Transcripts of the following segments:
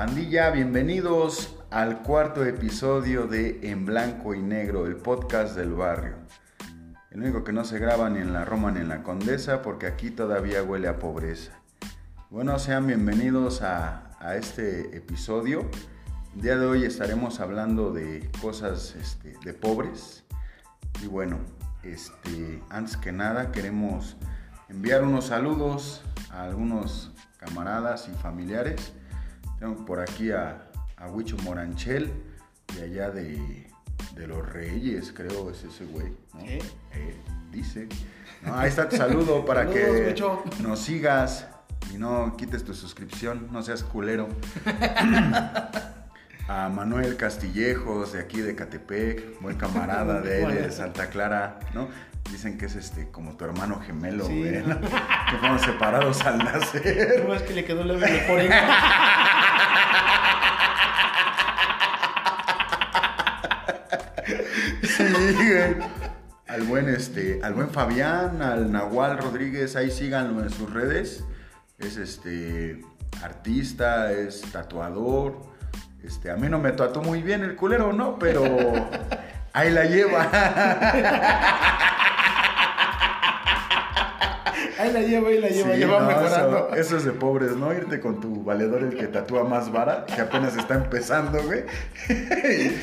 Pandilla, bienvenidos al cuarto episodio de En Blanco y Negro, el podcast del barrio. El único que no se graba ni en la Roma ni en la Condesa porque aquí todavía huele a pobreza. Bueno, sean bienvenidos a, este episodio. El día de hoy estaremos hablando de cosas este, de pobres. Y bueno, este, antes que nada queremos enviar unos saludos a algunos camaradas y familiares. Tengo por aquí a, a Huicho Moranchel, de allá de, de Los Reyes, creo es ese güey. ¿no? Eh, dice. No, ahí está tu saludo para que Huicho. nos sigas y no quites tu suscripción, no seas culero. A Manuel Castillejos, de aquí de Catepec, buen camarada de Santa Clara, ¿no? Dicen que es este como tu hermano gemelo, Sí, güey, ¿no? ¿no? que fueron separados al nacer. ¿Cómo es que le quedó de por güey. Al buen este, al buen Fabián, al Nahual Rodríguez, ahí síganlo en sus redes. Es este artista, es tatuador. Este, a mí no me tatuó muy bien el culero, ¿no? Pero ahí la lleva. Ahí la lleva, ahí la lleva, Sí, lleva no, mejorando. Eso, eso es de pobres, ¿no? Irte con tu valedor el que tatúa más vara, que apenas está empezando, güey.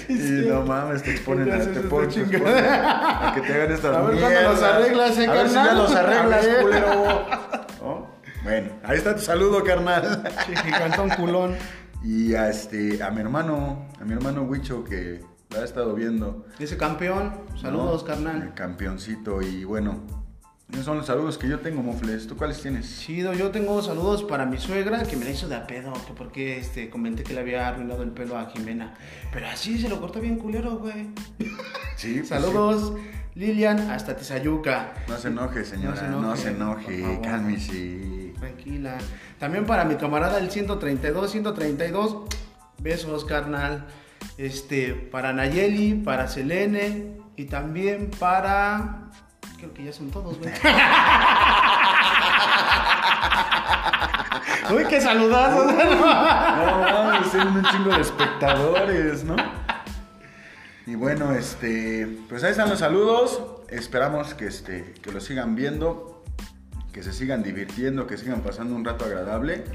y, y no mames, te exponen a, te ponen, te chingada. exponen a que te hagan estas A ver cuándo los arreglas, eh, A ver si ya los arreglas, culero. ¿No? Bueno, ahí está tu saludo, carnal. Sí, cantón culón. Y a, este, a mi hermano, a mi hermano Huicho, que la ha estado viendo. Ese campeón, saludos, ¿no? carnal. El campeoncito, y bueno, esos son los saludos que yo tengo, Mofles. ¿Tú cuáles tienes? Chido, yo tengo saludos para mi suegra que me la hizo de a pedo, que porque este, comenté que le había arruinado el pelo a Jimena. Pero así se lo cortó bien culero, güey. Sí, pues Saludos, Lilian, hasta Tizayuca. No se enoje, señora. No se enoje, por favor. cálmese. Tranquila. También para mi camarada el 132, 132. Besos, carnal. Este, para Nayeli, para Selene y también para. Creo que ya son todos, güey. Uy, qué saludazos. No, mames, tienen un chingo de espectadores, ¿no? Y bueno, este, pues ahí están los saludos. Esperamos que, este, que lo sigan viendo, que se sigan divirtiendo, que sigan pasando un rato agradable.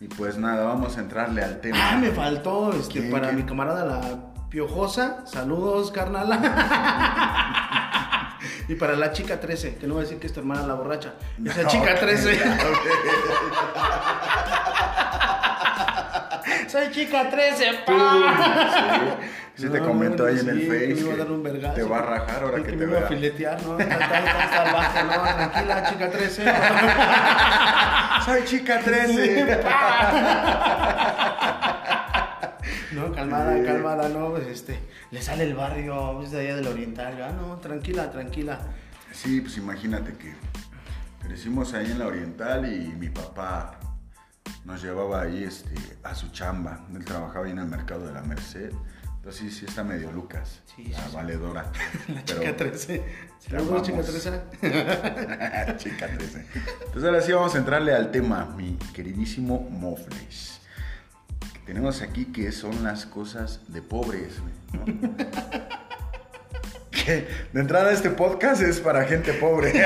Y pues nada, vamos a entrarle al tema. Ah, me faltó este, ¿Quién, para mi camarada la piojosa. Saludos, carnal. y para la chica 13, que no voy a decir que es tu hermana la borracha. Esa No, chica ok, 13. ok. Soy chica 13, Tú, pa. sí, sí te No, comentó ahí en el Face. me iba a que dar un vergazo. Te va a rajar ahora que, que te me iba a vea. filetear, ¿no? Tan, tan, tan salvaje, no, tranquila, chica 13. Soy chica 13. No, calmada, calmada, no, pues este, le sale el barrio, es de allá del oriental, ah, no, tranquila, tranquila. Sí, pues imagínate que crecimos ahí en la Oriental y mi papá nos llevaba ahí este, a su chamba. Él trabajaba ahí en el mercado de la Merced. Entonces sí, sí está medio Lucas, Sí, la sí, valedora. La Pero- chica 13. Te Saludos, chica amamos. 13. Chica 13. Entonces ahora sí vamos a entrarle al tema, mi queridísimo Mofles. Tenemos aquí que son las cosas de pobres, güey, ¿no? que de entrada este podcast es para gente pobre.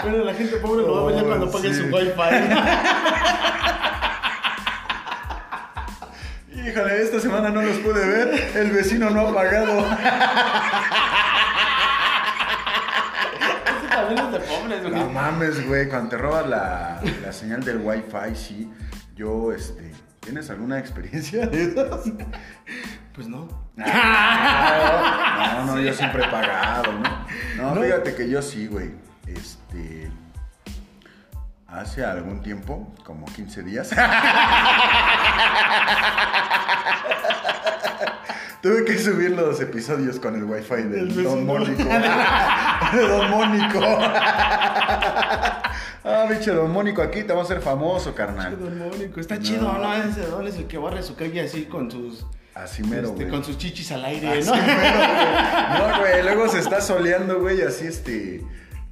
Bueno, la gente pobre lo va a ver Oh, cuando pague sí. su wifi. Híjole, esta semana no los pude ver. El vecino no ha pagado. También es de pobres, güey. No mames, güey. Cuando te robas la, la señal del wifi, sí. Yo, este. ¿Tienes alguna experiencia de esas? Pues no. No, no, yo siempre he pagado, ¿no? No, No. fíjate que yo sí, güey. Este. Hace algún tiempo, como 15 días. Tuve que subir los episodios con el wifi del Del Don. Mónico. De Don Mónico. Ah, bicho, Don Mónico, aquí te vamos a hacer famoso, carnal. Don Mónico, está No. chido, ¿no? Ese don es el que barre su calle así con sus. Así mero, este, güey. con sus chichis al aire, Así ¿no? mero, güey. No, güey, luego se está soleando, güey, así este.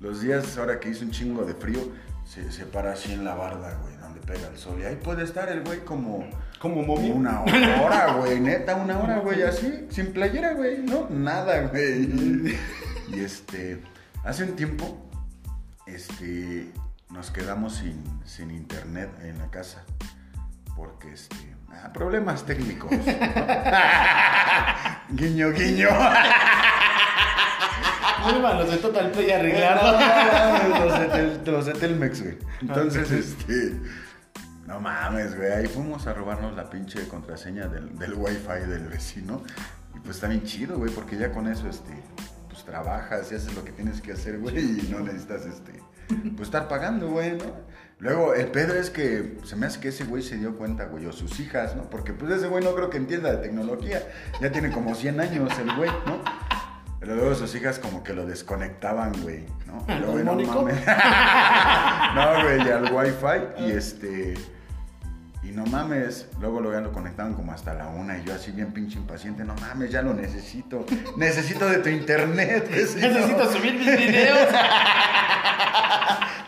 Los días ahora que hizo un chingo de frío, se, se para así en la barda, güey. Pega el sol. Y ahí puede estar el güey como Como momia. una hora, güey, neta, una hora, güey, así, sin playera, güey, no, nada, güey. Y este, hace un tiempo, este, nos quedamos sin, sin internet en la casa, porque, este, ah, problemas técnicos. ¿no? guiño, guiño. Vuelvan los de Total Play a arreglarlo. los, de los de Telmex, güey. Entonces, este. No mames, güey. Ahí fuimos a robarnos la pinche contraseña del, del wifi del vecino. Y pues está bien chido, güey, porque ya con eso, este. Pues trabajas y haces lo que tienes que hacer, güey. Y no necesitas, este. Pues estar pagando, güey, ¿no? Luego, el pedo es que se me hace que ese güey se dio cuenta, güey, o sus hijas, ¿no? Porque pues ese güey no creo que entienda de tecnología. Ya tiene como 100 años el güey, ¿no? Pero luego sus hijas como que lo desconectaban, güey, ¿no? ¿Al Luego, no mames. no, güey, y al wifi y este... Y no mames, luego lo, ya lo conectaban como hasta la una y yo así bien pinche impaciente, no mames, ya lo necesito. Necesito de tu internet. Necesito subir mis videos.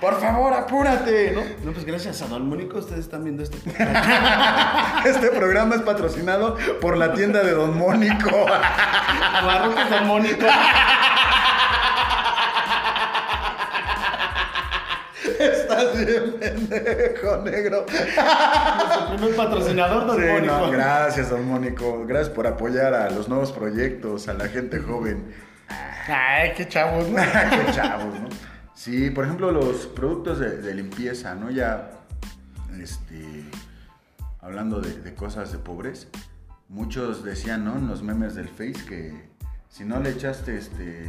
Por favor, apúrate, ¿no? No, pues gracias a Don Mónico ustedes están viendo este podcast. Este programa es patrocinado por la tienda de Don Mónico. Abarrotes Don Mónico. Estás bien pendejo, negro. Nuestro primer patrocinador, Don Sí, Mónico. no, gracias, don Mónico. Gracias por apoyar a los nuevos proyectos, a la gente joven. Ay, qué chavos, ¿no? Qué chavos, ¿no? Sí, por ejemplo, los productos de, de limpieza, ¿no? Ya, este, hablando de, de cosas de pobres, muchos decían, ¿no? En los memes del Face que si no le echaste, este,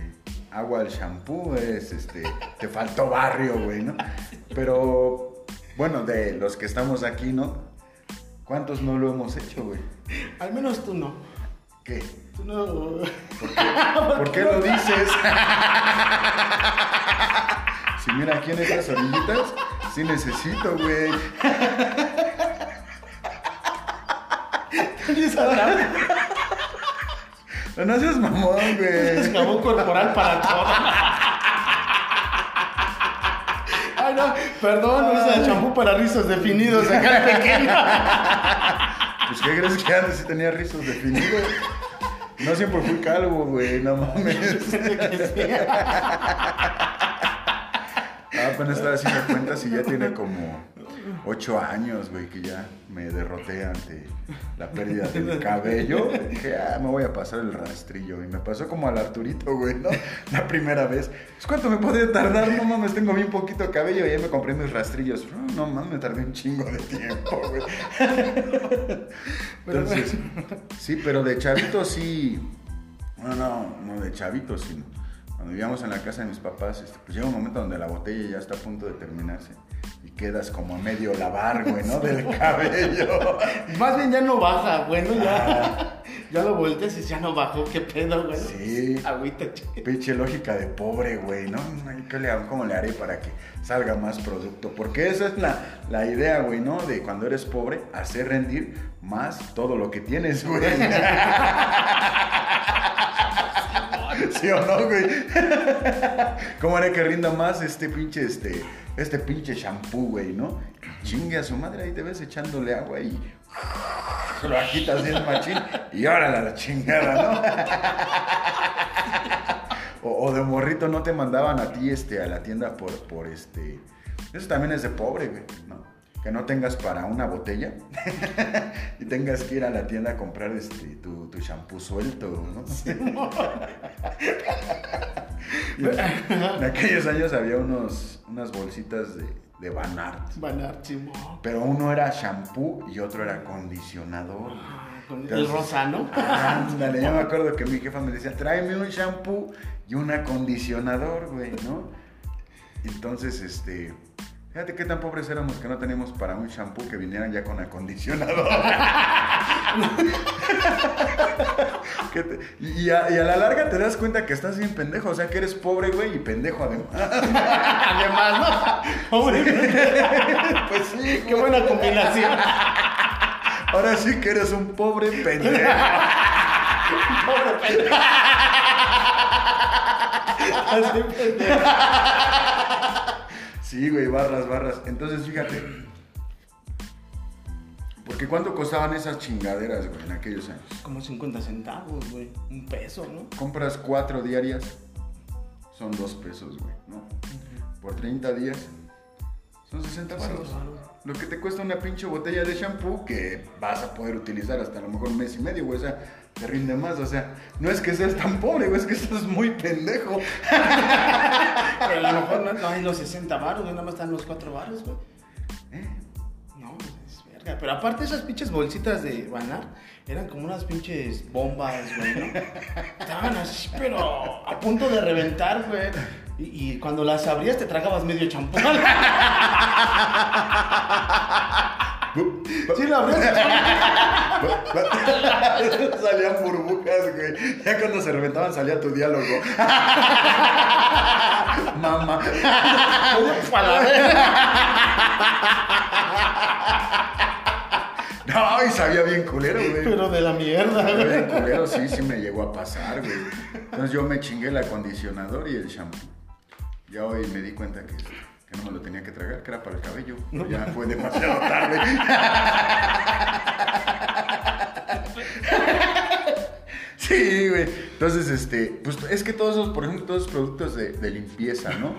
agua al shampoo, es, este, te faltó barrio, güey, ¿no? Pero, bueno, de los que estamos aquí, ¿no? ¿Cuántos no lo hemos hecho, güey? Al menos tú no. ¿Qué? Tú no. ¿Por qué lo dices? si mira aquí en estas orillitas, sí necesito, güey. No, no seas mamón, Es güey. jabón corporal para todo. Ay, no, perdón, no es el champú para rizos definidos acá pequeño. Pues, ¿qué crees que antes sí tenía rizos definidos? No siempre fui calvo, güey, no mames. Ah, apenas estaba haciendo cuentas y ya tiene como ocho años, güey, que ya me derroté ante la pérdida del cabello. Dije, ah, me voy a pasar el rastrillo. Y me pasó como al Arturito, güey, ¿no? La primera vez. Pues, ¿cuánto me podría tardar? No mames, tengo bien poquito cabello y ya me compré mis rastrillos. No, no mames, me tardé un chingo de tiempo, güey. Entonces, sí, pero de chavito sí. No, no, no de chavito, sino. Cuando vivíamos en la casa de mis papás, este, pues llega un momento donde la botella ya está a punto de terminarse quedas como a medio lavar, güey, ¿no? Del cabello. Más bien ya no baja, bueno, ya. Ya lo volteas y ya no bajó, qué pedo, güey. Sí. Agüita, chica. Pinche lógica de pobre, güey, ¿no? ¿Qué le? ¿Cómo le haré para que salga más producto? Porque esa es la, la idea, güey, ¿no? De cuando eres pobre, hacer rendir más todo lo que tienes, güey. ¿Sí o no, güey? ¿Cómo haré que rinda más este pinche, este, este pinche shampoo, güey, ¿no? Chingue a su madre, ahí te ves echándole agua y lo agitas bien machín y órale a la chingada, ¿no? O, o de morrito no te mandaban a ti este, a la tienda por, por este. Eso también es de pobre, güey, ¿no? Que no tengas para una botella y tengas que ir a la tienda a comprar este, tu, tu shampoo suelto, ¿no? En, aquellos años había unos, unas bolsitas de, de Van Aert. Banarchimo. Pero uno era shampoo y otro era acondicionador. Con el Entonces, rosano. Ándale, yo me acuerdo que mi jefa me decía, tráeme un shampoo y un acondicionador, güey, ¿no? Entonces, este, fíjate qué tan pobres éramos que no teníamos para un shampoo que vinieran ya con acondicionador. Que te- y, a, y a la larga te das cuenta que estás bien pendejo, o sea que eres pobre, güey, y pendejo además. Además, ¿no? Hombre, Pues sí, qué buena combinación. ahora sí que eres un pobre pendejo. Así, pendejo. Sí, güey, barras, barras. Entonces, fíjate, Porque ¿cuánto costaban esas chingaderas, güey, en aquellos años? Como 50 centavos, güey. Un peso, ¿no? Compras cuatro diarias, son dos pesos, güey, ¿no? Por 30 días, son 60 pesos. Lo que te cuesta una pinche botella de shampoo que vas a poder utilizar hasta a lo mejor un mes y medio, güey. O sea, te rinde más. O sea, no es que seas tan pobre, güey, es que estás muy pendejo. Pero a lo mejor no, no hay los 60 baros, güey. Nada más están los 4 baros, güey. ¿Eh? No, es verga. Pero aparte esas pinches bolsitas de banar eran como unas pinches bombas, güey, ¿no? Estaban así, pero a punto de reventar, güey. Y, y cuando las abrías te tragabas medio champán. Sí, la abrías. Salían burbujas, güey. Ya cuando se reventaban salía tu diálogo. Mamá. No, y sabía bien culero, güey. Pero de la mierda, Sabía bien güey. culero, sí, sí me llegó a pasar, güey. Entonces yo me chingué el acondicionador y el shampoo. Ya hoy me di cuenta que, que no me lo tenía que tragar, que era para el cabello. Ya fue demasiado tarde. Sí, güey. Entonces, este, pues es que todos esos, por ejemplo, todos esos productos de, de limpieza, ¿no?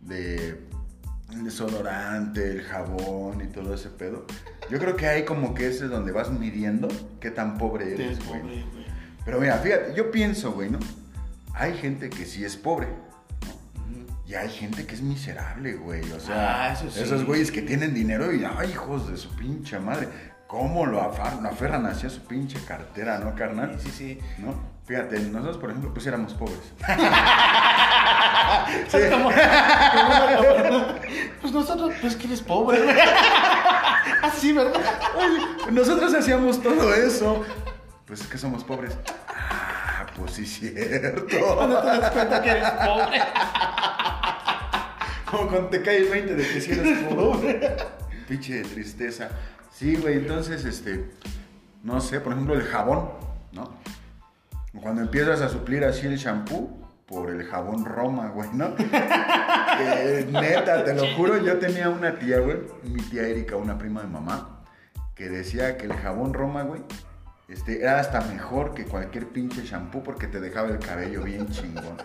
De el desodorante, el jabón y todo ese pedo. Yo creo que hay como que ese es donde vas midiendo qué tan pobre eres, es güey. Pero mira, fíjate, yo pienso, güey, ¿no? Hay gente que sí es pobre. Y hay gente que es miserable, güey. O sea, Ah, eso sí. esos güeyes que tienen dinero y, ay, hijos de su pinche madre. ¿Cómo lo, afa- lo aferran hacia su pinche cartera, no, carnal? Sí, sí. ¿No? Fíjate, nosotros, por ejemplo, pues éramos pobres. Sí. Como- como- pues nosotros, pues que eres pobre, güey. Así, ¿verdad? Oye, nosotros hacíamos todo eso. Pues es que somos pobres. Ah, pues sí, cierto. Cuando te das cuenta que eres pobre. Como cuando te cae el 20 de que si eres pobre. Pinche de tristeza. Sí, güey, entonces, este, no sé, por ejemplo, el jabón, ¿no? Cuando empiezas a suplir así el shampoo por el jabón Roma, güey, ¿no? Que, neta, te lo juro, yo tenía una tía, güey, mi tía Erika, una prima de mamá, que decía que el jabón Roma, güey, este, era hasta mejor que cualquier pinche shampoo porque te dejaba el cabello bien chingón.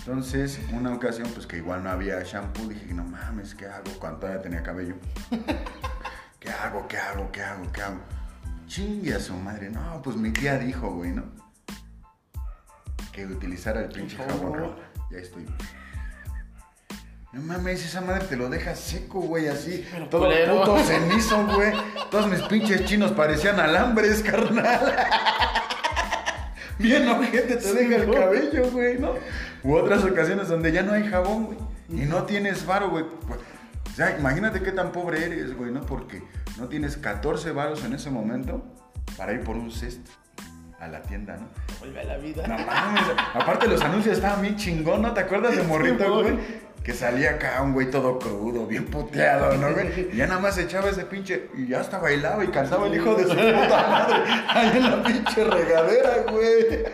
Entonces, una ocasión, pues que igual no había shampoo, dije, no mames, ¿qué hago? Cuando todavía tenía cabello. ¿Qué hago? ¿Qué hago? ¿Qué hago? ¿Qué hago? Chingue a su madre. No, pues mi tía dijo, güey, ¿no? Que utilizara el pinche jabón rojo. Ya estoy. No mames, esa madre te lo deja seco, güey, así. Pero todo culero. puto cenizo, güey. Todos mis pinches chinos parecían alambres, carnal. Bien ojete te deja el cabello, güey, ¿no? U otras ocasiones donde ya no hay jabón, güey. Y no tienes varo, güey. O sea, imagínate qué tan pobre eres, güey, ¿no? Porque no tienes 14 varos en ese momento para ir por un cesto a la tienda, ¿no? Vuelve a la vida. No mames. Aparte los anuncios estaban bien chingón, ¿no? ¿Te acuerdas de Morrito, Sí, güey? güey. Que salía acá un güey todo crudo, bien puteado, ¿no, güey? Y ya nada más echaba ese pinche... Y ya hasta bailaba y cantaba el hijo de su puta madre. Ahí en la pinche regadera, güey.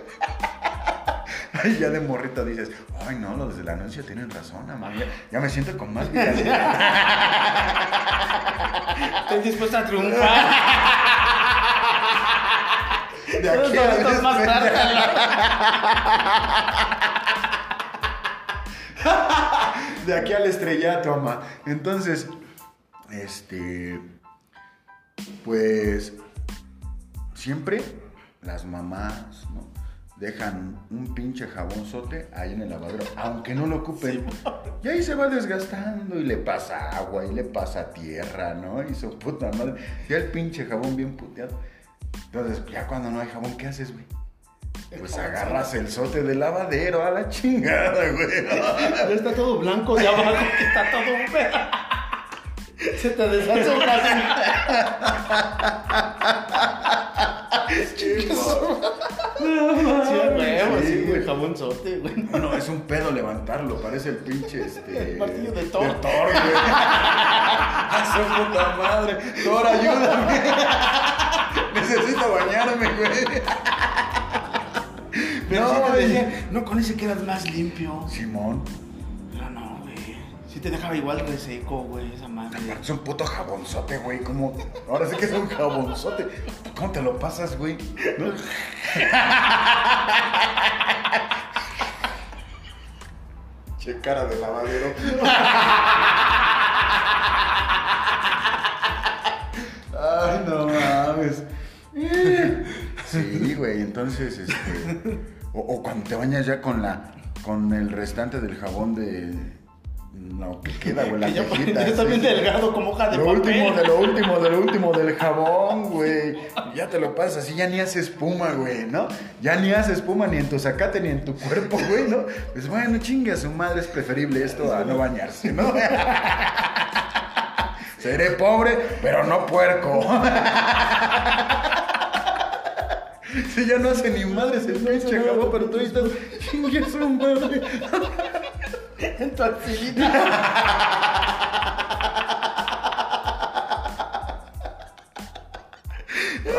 Ay, ya de morrito dices, ay no, los del anuncio tienen razón, mamá. Ya, ya me siento con más vitalidad. Estoy dispuesta a triunfar. De aquí a más tarde. de aquí al estrellato, ama. Entonces, este, pues, siempre las mamás, ¿no? Dejan un pinche jabonzote ahí en el lavadero, aunque no lo ocupen. Y ahí se va desgastando y le pasa agua y le pasa tierra, ¿no? Y su puta madre. Ya el pinche jabón bien puteado. Entonces, ya cuando no hay jabón, ¿qué haces, güey? Pues agarras el sote del lavadero a la chingada, güey. Ya está todo blanco de abajo, que está todo húmedo. Se te deshace un Sí, güey. güey, jamonzote, güey. No, no, es un pedo levantarlo, parece el pinche este. El martillo de Thor. De Thor, güey. A su puta madre. Thor, ayúdame. Necesito bañarme, güey. Pero No, sí te güey. decía, no, con ese quedas más limpio. Simón. Pero no, güey. Sí te dejaba igual reseco, güey, esa madre. Aparte es un puto jabonzote, güey. Como... Ahora sí que es un jabonzote. ¿Cómo te lo pasas, güey? ¿No? che cara de lavadero. Ay, no mames. Sí, güey, entonces, este. O, o cuando te bañas ya con la. con el restante del jabón de. Lo que queda, güey, la Que ya, cajita, ya está bien delgado como hoja de Lo papel. último, de lo último, de lo último del jabón, güey. Ya te lo pasas así, ya ni hace espuma, güey, ¿no? Ya ni hace espuma ni en tu zacate ni en tu cuerpo, güey, ¿no? Pues bueno, chingue a su madre, es preferible esto a no bañarse, ¿no? Seré pobre, pero no puerco. Si ya no hace ni madres el pinche jabón, pero tú estás chingue a su madre. En tu axilita.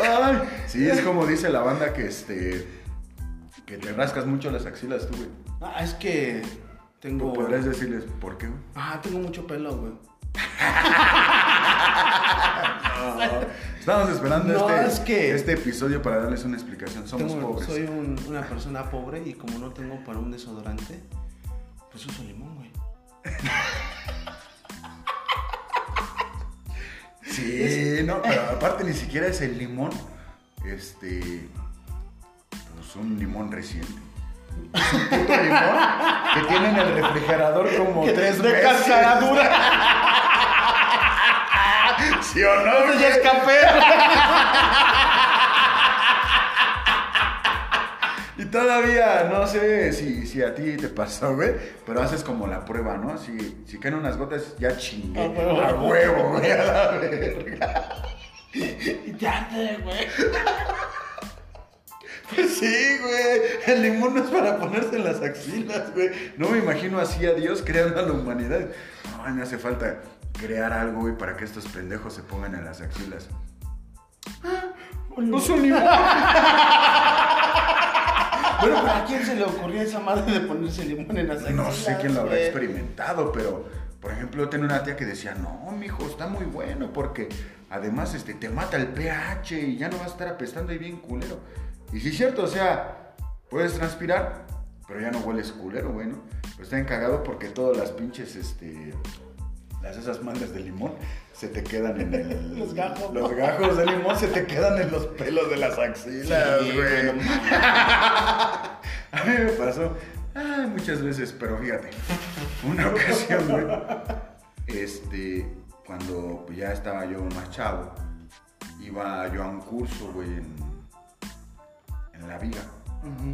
Ay, sí, es como dice la banda que este. que te rascas mucho las axilas tú, güey. Ah, es que tengo. Podrías decirles, ¿por qué, güey? Ah, tengo mucho pelo, güey. Estamos esperando No, este, es que- este episodio para darles una explicación. Somos Tengo- pobres. soy un- una persona pobre y como no tengo para un desodorante, pues uso limón, güey. Sí, no, pero aparte ni siquiera es el limón. Este. Pues un limón reciente. Es un puto limón que tiene en el refrigerador como tres de meses. cascaradura. ¿Sí o no? Ya es café. Y todavía no sé si, si a ti te pasó, güey, pero haces como la prueba, ¿no? Si, si caen unas gotas, ya chingué. A huevo. A huevo, güey, a la verga. Y te güey. Pues sí, güey. El limón no es para ponerse en las axilas, güey. No me imagino así a Dios creando a la humanidad. Ay, me hace falta crear algo, güey, para que estos pendejos se pongan en las axilas. No son limón. Bueno, pero ¿a quién se le ocurrió esa madre de ponerse limón en las No axilas, sé quién lo habrá experimentado, pero por ejemplo, yo tenía una tía que decía, no, mijo, está muy bueno porque además este, te mata el pH y ya no vas a estar apestando ahí bien culero. Y sí es cierto, o sea, puedes transpirar, pero ya no hueles culero, güey, ¿no? Pero está encagado porque todas las pinches, este, las esas madres de limón se te quedan en el... Los gajos, Los gajos de limón se te quedan en los pelos de las axilas, Sí, güey. no A mí me pasó ah, muchas veces, pero fíjate, una ocasión, güey, este, cuando ya estaba yo más chavo, iba yo a un curso, güey, en, en La Viga,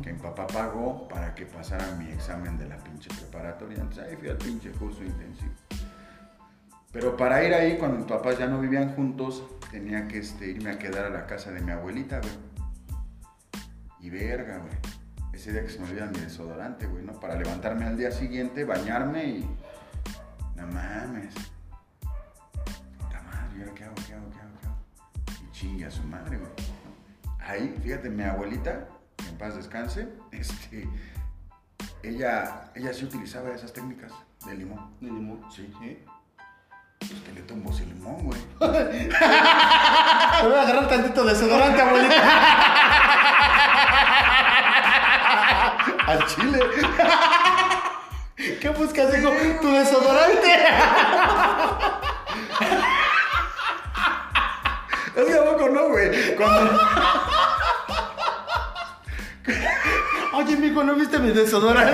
que mi papá pagó para que pasara mi examen de la pinche preparatoria. Entonces ahí fui al pinche curso intensivo. Pero para ir ahí, cuando mis papás ya no vivían juntos, tenía que este, irme a quedar a la casa de mi abuelita, güey. Y verga, güey. Ese día que se me olvida mi desodorante, güey, ¿no? Para levantarme al día siguiente, bañarme y. No mames. Puta madre, ¿y ahora qué hago? ¿Qué hago? ¿Qué hago? ¿Qué hago? Y chingue a su madre, güey. Ahí, fíjate, mi abuelita, que en paz descanse, este. Ella, ella sí utilizaba esas técnicas de limón. De limón. Sí. ¿Sí? Pues que le tumbó ese limón, güey. Te voy a agarrar tantito desodorante, abuelita. Al chile. ¿Qué buscas, hijo? Tu desodorante. Es que a poco no, güey. Cuando. Oye, mijo, ¿no viste mi desodorante?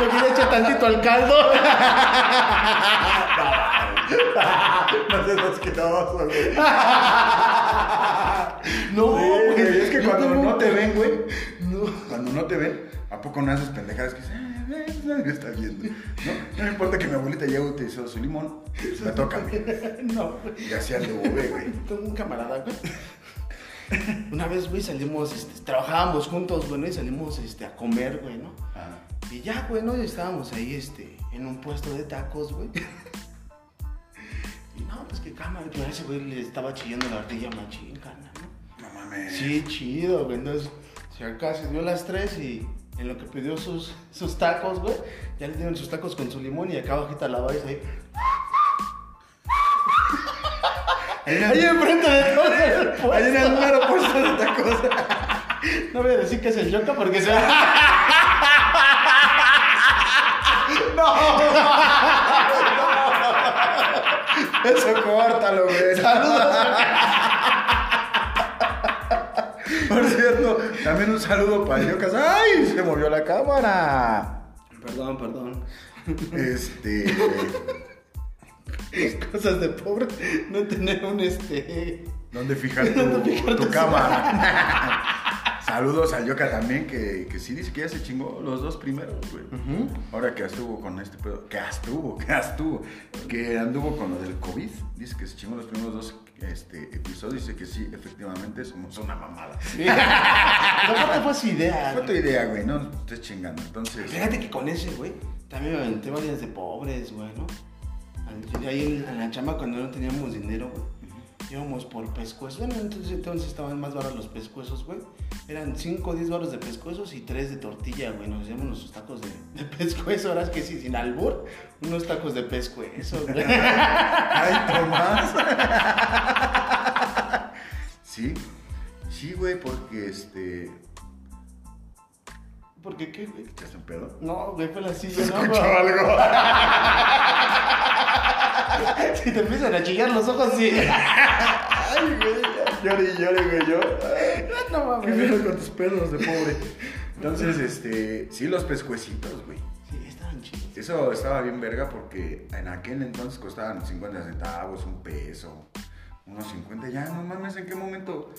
Le quería echar tantito al caldo. No seas asqueroso, güey. No, güey, es que cuando no te ven, güey. Cuando no te ven, ¿a poco no haces pendejadas que dices, "Ah, está viendo? ¿No? No me importa que mi abuelita ya utilizó su limón, me toca a mí. No, Y así anduve, güey. Tengo un camarada, güey. Una vez, güey, salimos, este, trabajábamos juntos, güey, ¿no? y salimos este, a comer, güey, ¿no? Ajá. Y ya, güey, ¿no? Y estábamos ahí, este, en un puesto de tacos, güey. Y no, pues qué cámara, que a ese güey le estaba chillando la ardilla machín, carnal, ¿no? No mames. Sí, chido, güey. Entonces, si acá se dio las tres y en lo que pidió sus, sus tacos, güey. Ya le dieron sus tacos con su limón y acá bajita la vais ahí. Ahí enfrente de todos el puesto. Ahí en el mero puesto de tacos. No voy a decir que es el Yoka porque se Eso córtalo, güey. Por cierto, también un saludo para el Yocas. ¡Ay! Se movió la cámara. Perdón, perdón. Este. Cosas de pobre. No tener un este. ¿Dónde fijar tu, ¿Dónde fijar tu cámara? Saludos al Yoka también, que, que sí dice que ya se chingó los dos primeros, güey. Ahora que estuvo con este pedo, que estuvo, que estuvo, que anduvo con lo del COVID, dice que se chingó los primeros dos este, episodios, dice que sí, efectivamente somos una mamada. No fue su idea. Fue tu idea, güey, no estés chingando. Entonces, Fíjate que con ese, güey, también me aventé varias de pobres, güey, ¿no? Ahí en, la chamba cuando no teníamos dinero, güey. Íbamos por pescuezos. Bueno, entonces, entonces estaban más baratos los pescuezos, güey. Eran 5 o 10 baros de pescuezos y 3 de tortilla, güey. Nos hacíamos nuestros tacos de, de pescuezo. Ahora es que sí, sin albur, unos tacos de pescuezo, güey. ¡Ay, Tomás! sí, sí, güey, porque este. ¿Por qué qué, güey? ¿Echaste un pedo? No, güey, fue la silla, ¿no? Escuchó güey? algo. Si te empiezan a chillar los ojos, sí. Ay, güey, llore y llore, güey, yo. No Qué mames. con tus pedos de pobre. Entonces, este, sí, los pescuecitos, güey. Sí, estaban chidos. Eso estaba bien verga porque en aquel entonces costaban 50 centavos, un peso, unos 50. Ya, no mames, ¿en qué momento?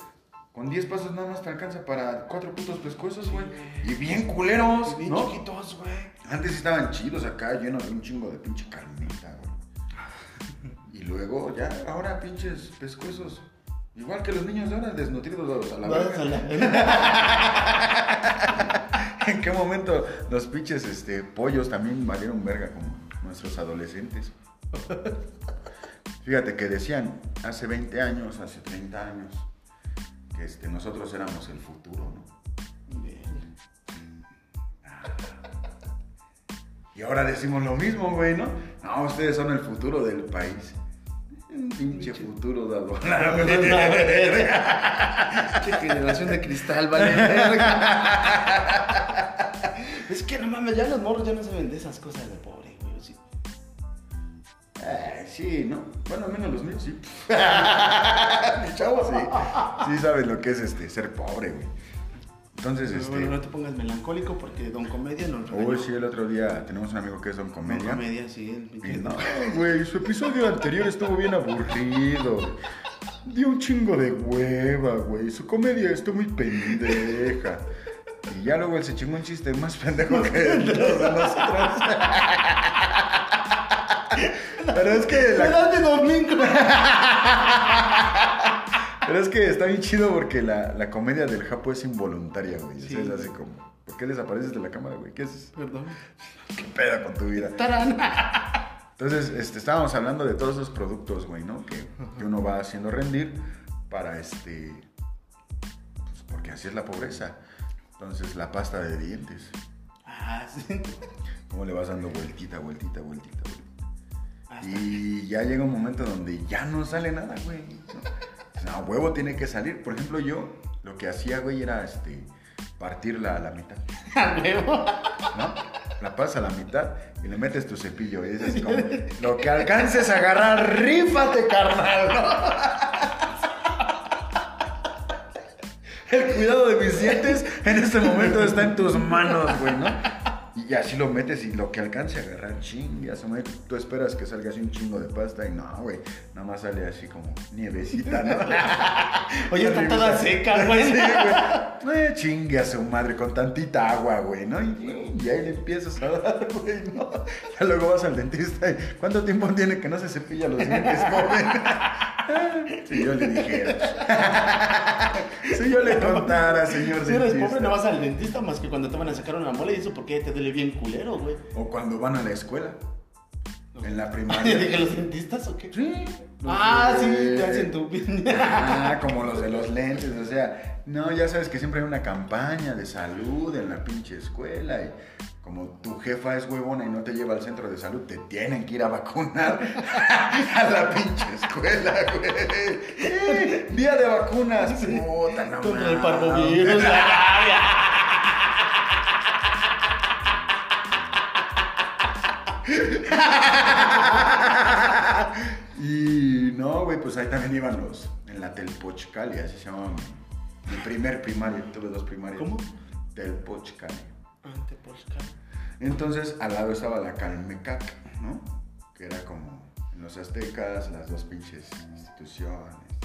Con 10 pesos nada más te alcanza para cuatro putos pescuezos, güey. Y bien culeros, Bien ¿no? chiquitos, güey. Antes sí estaban chidos acá, llenos de un chingo de pinche carnita, luego, ya, ahora pinches pescuezos. Igual que los niños de ahora, desnutridos a la verga. ¿En qué momento los pinches este, pollos también valieron verga como nuestros adolescentes? Fíjate que decían hace 20 años, hace 30 años, que este, nosotros éramos el futuro, ¿no? Bien. Y ahora decimos lo mismo, güey, ¿no? No, ustedes son el futuro del país. Un pinche futuro dado. Qué generación de cristal, vale. es que no mames, ya los morros ya no saben de esas cosas de pobre, güey. sí. Eh, sí, ¿no? Bueno, al menos los míos sí. Mi chavo sí. Sí saben lo que es este, ser pobre, güey. Entonces, Pero este... Bueno, no te pongas melancólico porque Don Comedia nos regañó. Hoy sí, el otro día tenemos un amigo que es Don Don Comedia. Comedia, sí. el no, güey, su episodio anterior estuvo bien aburrido. Dio un chingo de hueva, güey. Su comedia estuvo muy pendeja. Y ya luego él se chingó un chiste más pendejo que todos de nosotros. Pero es que la ¡Edad de domingo! Pero es que está bien chido porque la, la comedia del Japo es involuntaria, güey. Sí. es así como, ¿por qué desapareces de la cámara, güey? ¿Qué haces? Perdón. ¿Qué pedo con tu vida? ¡Tarán! Entonces, este, estábamos hablando de todos esos productos, güey, ¿no? Que, que uno va haciendo rendir para, este, pues porque así es la pobreza. Entonces, la pasta de dientes. Ah, sí. ¿Cómo le vas dando vueltita, vueltita, vueltita, vueltita? Hasta- Y ya llega un momento donde ya no sale nada, güey. No, No, huevo tiene que salir. Por ejemplo, yo lo que hacía, güey, era este, partirla a la mitad, A huevo. ¿no? La pasas a la mitad y le metes tu cepillo. Y dices como, lo que alcances a agarrar, rífate, carnal, ¿no? El cuidado de mis dientes en este momento está en tus manos, güey, ¿no? Y así lo metes y lo que alcance a agarrar, ching, su madre, Tú esperas que salga así un chingo de pasta y no, güey, nada más sale así como nievecita, ¿no? Oye, está toda seca, güey. Sí, güey. Eh, chingue a su madre con tantita agua, güey, ¿no? Y, y ahí le empiezas a dar, güey, ¿no? Ya luego vas al dentista y ¿cuánto tiempo tiene que no se cepilla los dientes, joven? Si yo le dijera. Si yo le contara, señor Si eres dentista. pobre, no vas al dentista más que cuando te van a sacar una muela y eso porque te duele bien culero, güey. O cuando van a la escuela. En la ¿De primaria. que los dentistas o qué? Sí. Ah, sí, de- te hacen tu Ah, como los de los lentes, o sea, no, ya sabes que siempre hay una campaña de salud en la pinche escuela y como tu jefa es huevona y no te lleva al centro de salud, te tienen que ir a vacunar a la pinche escuela, güey. Eh, Día de vacunas, puta, no Contra el parvovirus, la rabia. Y no, güey, pues ahí también iban los, en la Telpochcali, así se llamaban. Mi primer primario, tuve dos primarios. ¿Cómo? Telpochcali. Antepolscar. Entonces, al lado estaba la Calmecac, ¿no? Que era como en los aztecas, las dos pinches instituciones. ¿no?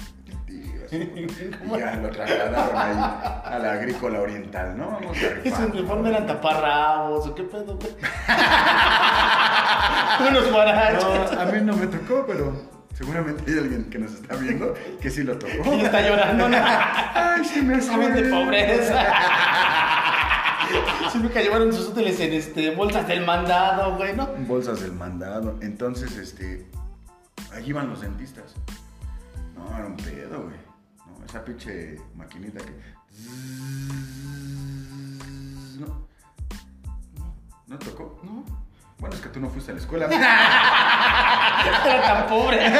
Y ya lo trasladaron ahí a la agrícola oriental, ¿no? Vamos a ¿Es rifar, un ¿no? reforma eran taparrabos o qué pedo, güey? Unos guarachos. No, a mí no me tocó, pero seguramente hay alguien que nos está viendo que sí lo tocó. Y está llorando, ¿no? Ay, sí me Saben de pobreza. Sí, nunca llevaron sus útiles en este, bolsas del mandado, güey, ¿no? Bolsas del mandado. Entonces, este. Ahí iban los dentistas. No, era un pedo, güey. No, esa pinche maquinita que. No. ¿No tocó? ¿No? Bueno, es que tú no fuiste a la escuela. Era tan pobre.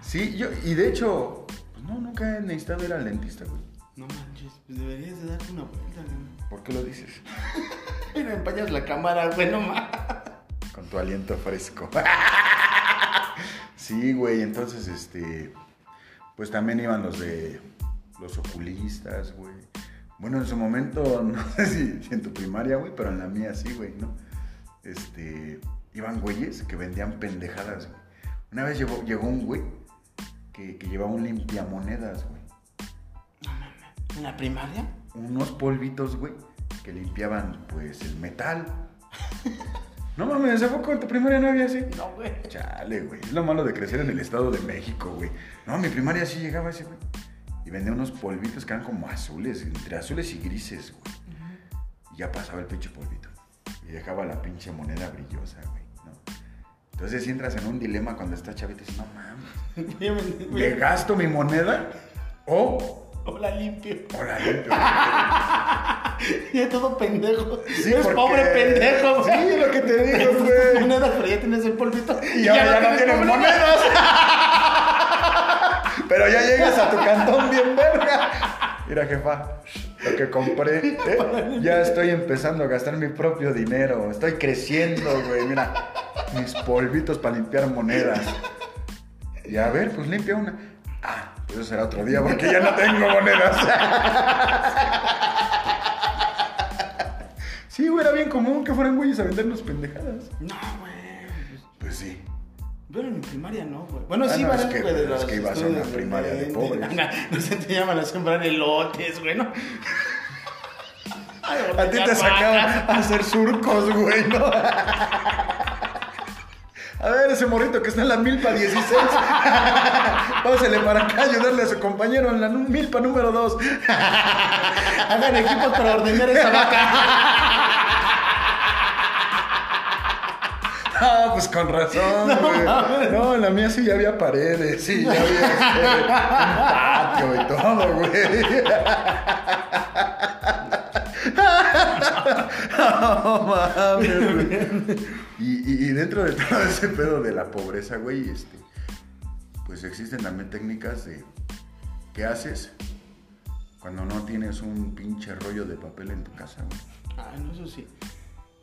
Sí, yo, y de hecho, pues no, nunca he necesitado ir al dentista, güey. No manches, pues deberías de darte una vuelta, güey. ¿Por qué lo dices? Mira, empañas la cámara, güey, no mames. Con tu aliento fresco. sí, güey, entonces, este. Pues también iban los de. Los oculistas, güey. Bueno, en su momento, no sé si, si en tu primaria, güey, pero en la mía sí, güey, ¿no? Este. Iban güeyes que vendían pendejadas, güey. Una vez llegó, llegó un güey que, que llevaba un limpiamonedas, güey. ¿En la primaria? unos polvitos, güey, que limpiaban, pues, el metal. No mames, ¿a poco en tu primaria no había así? No, güey. Chale, güey. Es lo malo de crecer en el Estado de México, güey. No, mi primaria sí llegaba ese, güey. Y vendía unos polvitos que eran como azules, entre azules y grises, güey. Y ya pasaba el pinche polvito. Y dejaba la pinche moneda brillosa, güey, ¿no? Entonces si entras en un dilema cuando estás chavito y dices, no mames, ¿le gasto mi moneda o, Hola, limpio. o la limpio? Y es todo pendejo. Sí, Eres porque- pobre pendejo, Sí, güey. lo que te digo, güey. monedas, pero ya tienes el polvito. Y ahora ya no tienes monedas. Pero ya llegas a tu cantón bien verga. Mira, jefa, lo que compré, ¿eh? ya estoy empezando a gastar mi propio dinero. Estoy creciendo, güey. Mira, mis polvitos para limpiar monedas. Y a ver, pues limpia una. Ah, eso será otro día porque ya no tengo monedas. Sí, güey, era bien común que fueran güeyes a vendernos pendejadas. No, güey. Pues sí. Pero en mi primaria no, güey. Bueno, Ah, sí, no, van es a que- güey, de es los que ibas a una de primaria de repente. pobres. Nos enseñaban a sembrar elotes, güey, ¿no? Ay, A ti te sacaban a hacer surcos, güey, ¿no? A ver, ese morrito que está en la milpa 16. Pásele para acá a ayudarle a su compañero en la milpa número 2. Hagan equipos para ordeñar esa vaca. Ah, pues con razón, güey. No, en la mía sí ya había paredes, sí, ya había este, un patio y todo, güey. No mames, güey. Y, y- y dentro de todo ese pedo de la pobreza, güey, este, pues existen también técnicas de qué haces cuando no tienes un pinche rollo de papel en tu casa, güey. Ay, no, eso sí.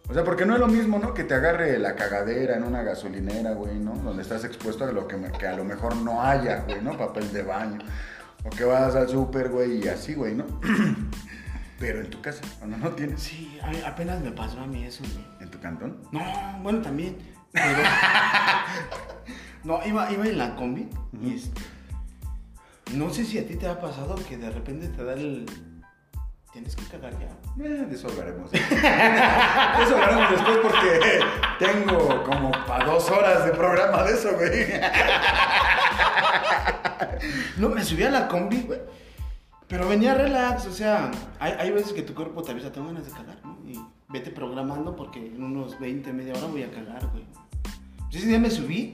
O sea, porque no es lo mismo, ¿no? Que te agarre la cagadera en una gasolinera, güey, ¿no? Donde estás expuesto a lo que, me- que a lo mejor no haya, güey, ¿no? Papel de baño. O que vas al súper, güey, y así, güey, ¿no? Pero en tu casa, cuando no tienes. Sí, a apenas me pasó a mí eso, güey. ¿En tu cantón? No, bueno, también. Pero... no, iba, iba en la combi y este... No sé si a ti te ha pasado que de repente te da el... Tienes que cagar ya. Eh, de eso hablaremos. De eso hablaremos después porque tengo como para dos horas de programa de eso, güey. No, me subí a la combi, güey. Pero venía relax, o sea, hay, veces que tu cuerpo te avisa, tengo ganas de cagar, ¿no? Y vete programando porque en unos 20, media hora voy a cagar, güey. ese día me subí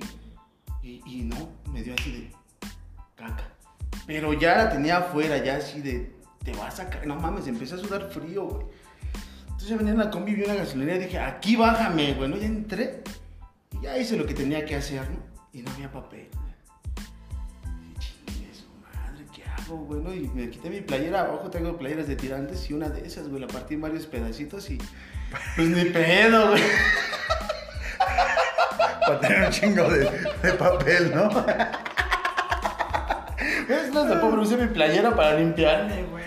y, no, me dio así de caca. Pero ya la tenía afuera, ya así de, te vas a caer. No mames, empecé a sudar frío, güey. Entonces venía en la combi, vi una gasolinera y dije, aquí bájame, güey. ¿no? Ya entré y ya hice lo que tenía que hacer, ¿no? Y no había papel. Y me quité mi playera, abajo tengo playeras de tirantes y una de esas, güey, la partí en varios pedacitos y pues ni pedo, güey. Para tener un chingo de, de papel, ¿no? Es más de pobre, usé mi playera para limpiarme, güey.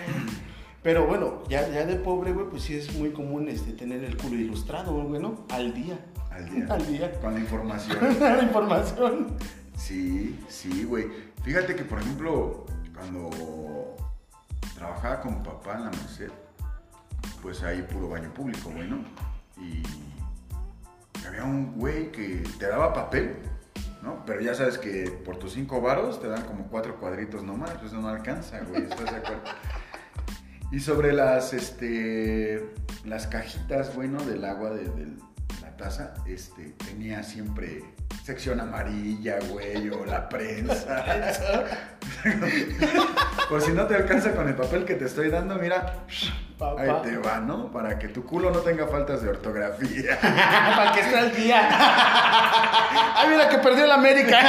Pero bueno, ya, ya de pobre, güey, pues sí es muy común este, tener el culo ilustrado, güey, ¿no? Al día. Al día. Al día. Con la información. La información. Sí, sí, güey. Fíjate que, por ejemplo, cuando trabajaba con papá en la Merced, pues hay puro baño público, güey, ¿no? Y había un güey que te daba papel, ¿no? Pero ya sabes que por tus cinco varos te dan como cuatro cuadritos nomás, pues no alcanza, güey, ¿estás de acuerdo? Y sobre las, este, las cajitas, bueno, del agua de, de la taza, este, tenía siempre sección amarilla, güey, o la prensa. Por si no te alcanza con el papel que te estoy dando, mira, Papá. ahí te va, ¿no? Para que tu culo no tenga faltas de ortografía. Para que esté al día. Ay, mira que perdió el América.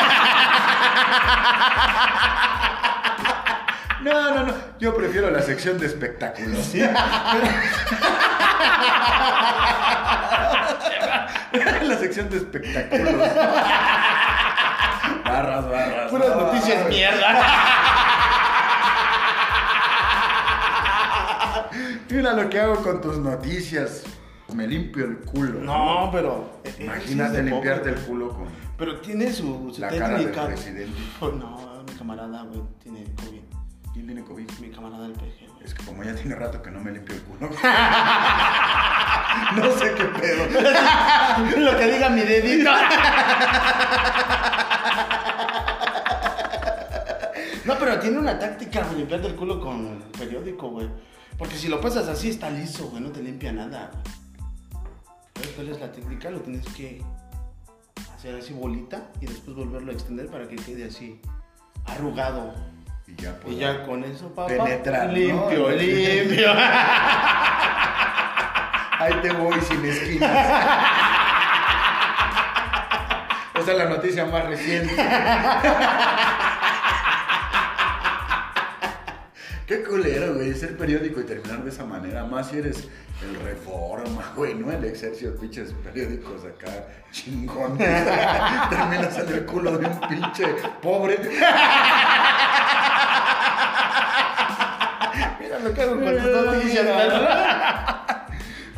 No, no, no. Yo prefiero la sección de espectáculos. La sección de espectáculos. Barras, barras. Puras noticias mierda. Mira lo que hago con tus noticias. Me limpio el culo. No, pero. Imagínate limpiarte el culo con Pero tiene su, su la cara del técnica. presidente. Oh, no, mi camarada, güey, tiene COVID. ¿Quién tiene COVID? Mi camarada del PG, güey. Es que como ya tiene rato que no me limpio el culo. no sé qué pedo. Lo que diga mi dedito. No, pero tiene una táctica, güey, limpiarte el culo con periódico, güey. Porque si lo pasas así, está liso, güey, no te limpia nada. ¿Sabes cuál es la técnica? Lo tienes que hacer así bolita y después volverlo a extender para que quede así arrugado. Y ya. Y ya con eso, papá. Penetrar, ¿no? Limpio, limpio. Ahí te voy sin esquinas. Esa es la noticia más reciente. Qué culero, güey, ser periódico y terminar de esa manera. Más si eres el Reforma, güey, no el Excelsior, pinches periódicos acá chingón. Terminas en el culo de un pinche pobre. Con.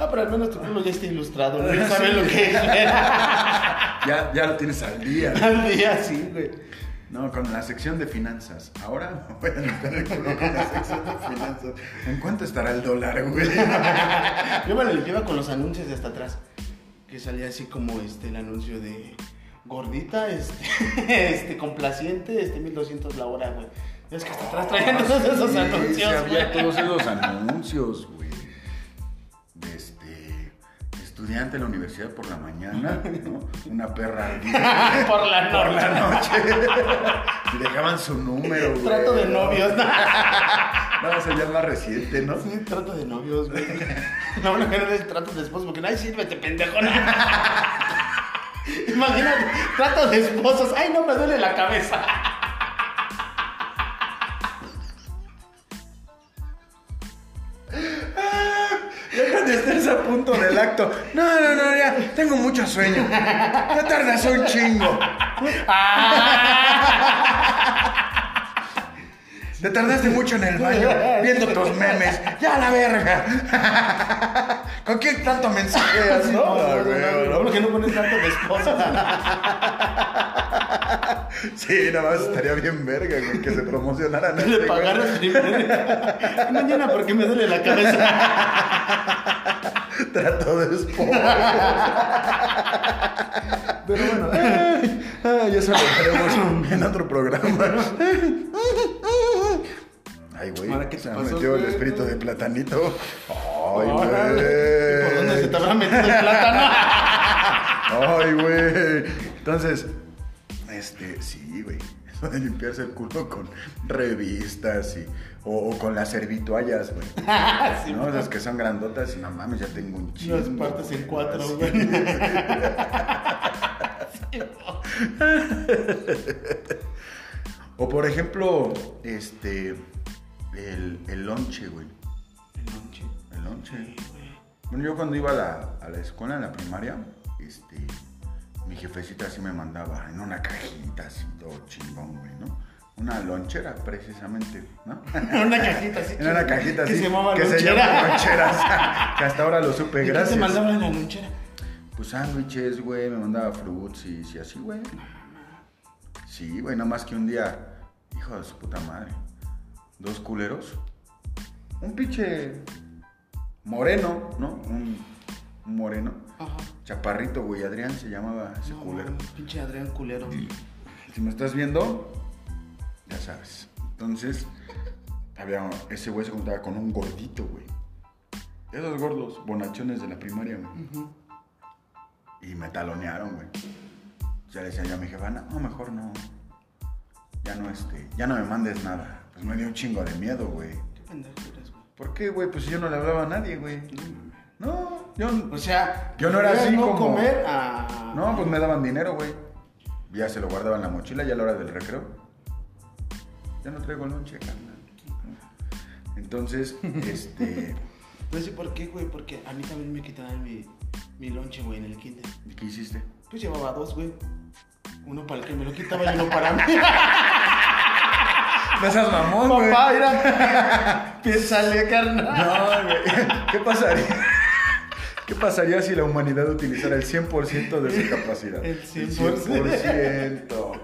Ah, pero al menos tu culo ya está ilustrado, ¿no? Ya sabes lo que es. Ya, ya lo tienes al día. Al día sí, güey. No, con la sección de finanzas. Ahora voy a limpiar el culo con la sección de finanzas. ¿En cuánto estará el dólar, güey? Yo me lo limpiaba con los anuncios de hasta atrás. Que salía así como este, el anuncio de gordita, este, este complaciente, este 1200 la hora, güey. Es que hasta atrás traían todos esos sí, anuncios, había güey. todos esos anuncios, güey. De este estudiante en la universidad por la mañana, ¿no? Una perra al día Por la por noche. la noche. Y dejaban su número, güey. Trato de novios. No, eso ya es más reciente, ¿no? Sí, trato de novios, güey. No, que no es trato de esposos, porque ay, sírvete, pendejo. Imagínate, trato de esposos. Ay, no me duele la cabeza. Acto. No, no, no, ya. Tengo mucho sueño. Ya tardas un chingo. Te tardaste mucho en el baño viendo tus memes. Ya la verga. ¿Con quién tanto mensaje así? No, no, no, no, no, porque no pones trato de esposos. Sí, nada más estaría bien verga con que se promocionaran. Le pagaron primero. Mañana porque me duele la cabeza. Trato de esposo. Pero bueno. Ay, eso lo haremos en otro programa. Ay, güey. Ahora, ¿qué te se pasó, metió el güey? espíritu de platanito. Ay, Órale. ¿Y ¿Por dónde se güey. te habrá metido el plátano? Ay, güey. Entonces, este, sí, güey. Eso de limpiarse el culo con revistas y, o, o con las servitoallas, güey. Sí, ¿No? Esas que son grandotas y no mames, ya tengo un chingo. Las partes en cuatro, güey. O por ejemplo, este, el, el lonche, güey. El lonche. El lonche. Sí. Bueno, yo cuando iba a la, a la escuela, en la primaria, este, mi jefecita así me mandaba en una cajita así, todo chingón, güey, ¿no? Una lonchera, precisamente, ¿no? Una cajita así. En una cajita que así. se llamaba que se lonchera. llama lonchera, o sea, que hasta ahora lo supe, ¿Y qué gracias. te mandaba en la lonchera? Pues sándwiches, güey, me mandaba fruits y, y así, güey. Sí, güey, nada más que un día, hijo de su puta madre, dos culeros, un pinche moreno, ¿no? Un, un moreno, Ajá. chaparrito, güey, Adrián se llamaba ese No, culero. Pinche Adrián culero. Si me estás viendo, ya sabes. Entonces, había, ese güey se juntaba con un gordito, güey. Esos gordos bonachones de la primaria, güey. Y me talonearon, güey. Ya le decía yo a mi jefa, no, mejor no. Ya no, este, ya no me mandes nada. Pues me dio un chingo de miedo, güey. Qué pendejo eres, güey. ¿Por qué, güey? Pues si yo no le hablaba a nadie, güey. No, yo... O sea, Yo no era así no como- comer a... No, pues me daban dinero, güey. Ya se lo guardaba en la mochila, ya a la hora del recreo. Ya no traigo lonche, carnal. Entonces, este... No sé por qué, güey, porque a mí también me quitaban mi, mi lonche, güey, en el kinder. ¿y ¿Qué hiciste? Pues llevaba dos, güey. Uno para el que me lo quitaba y uno para mí. No seas mamón, güey. Papá, mira. Piénsale, carnal. No, güey. ¿Qué pasaría? ¿Qué pasaría si la humanidad utilizara el 100% de su capacidad? El 100%. 100%.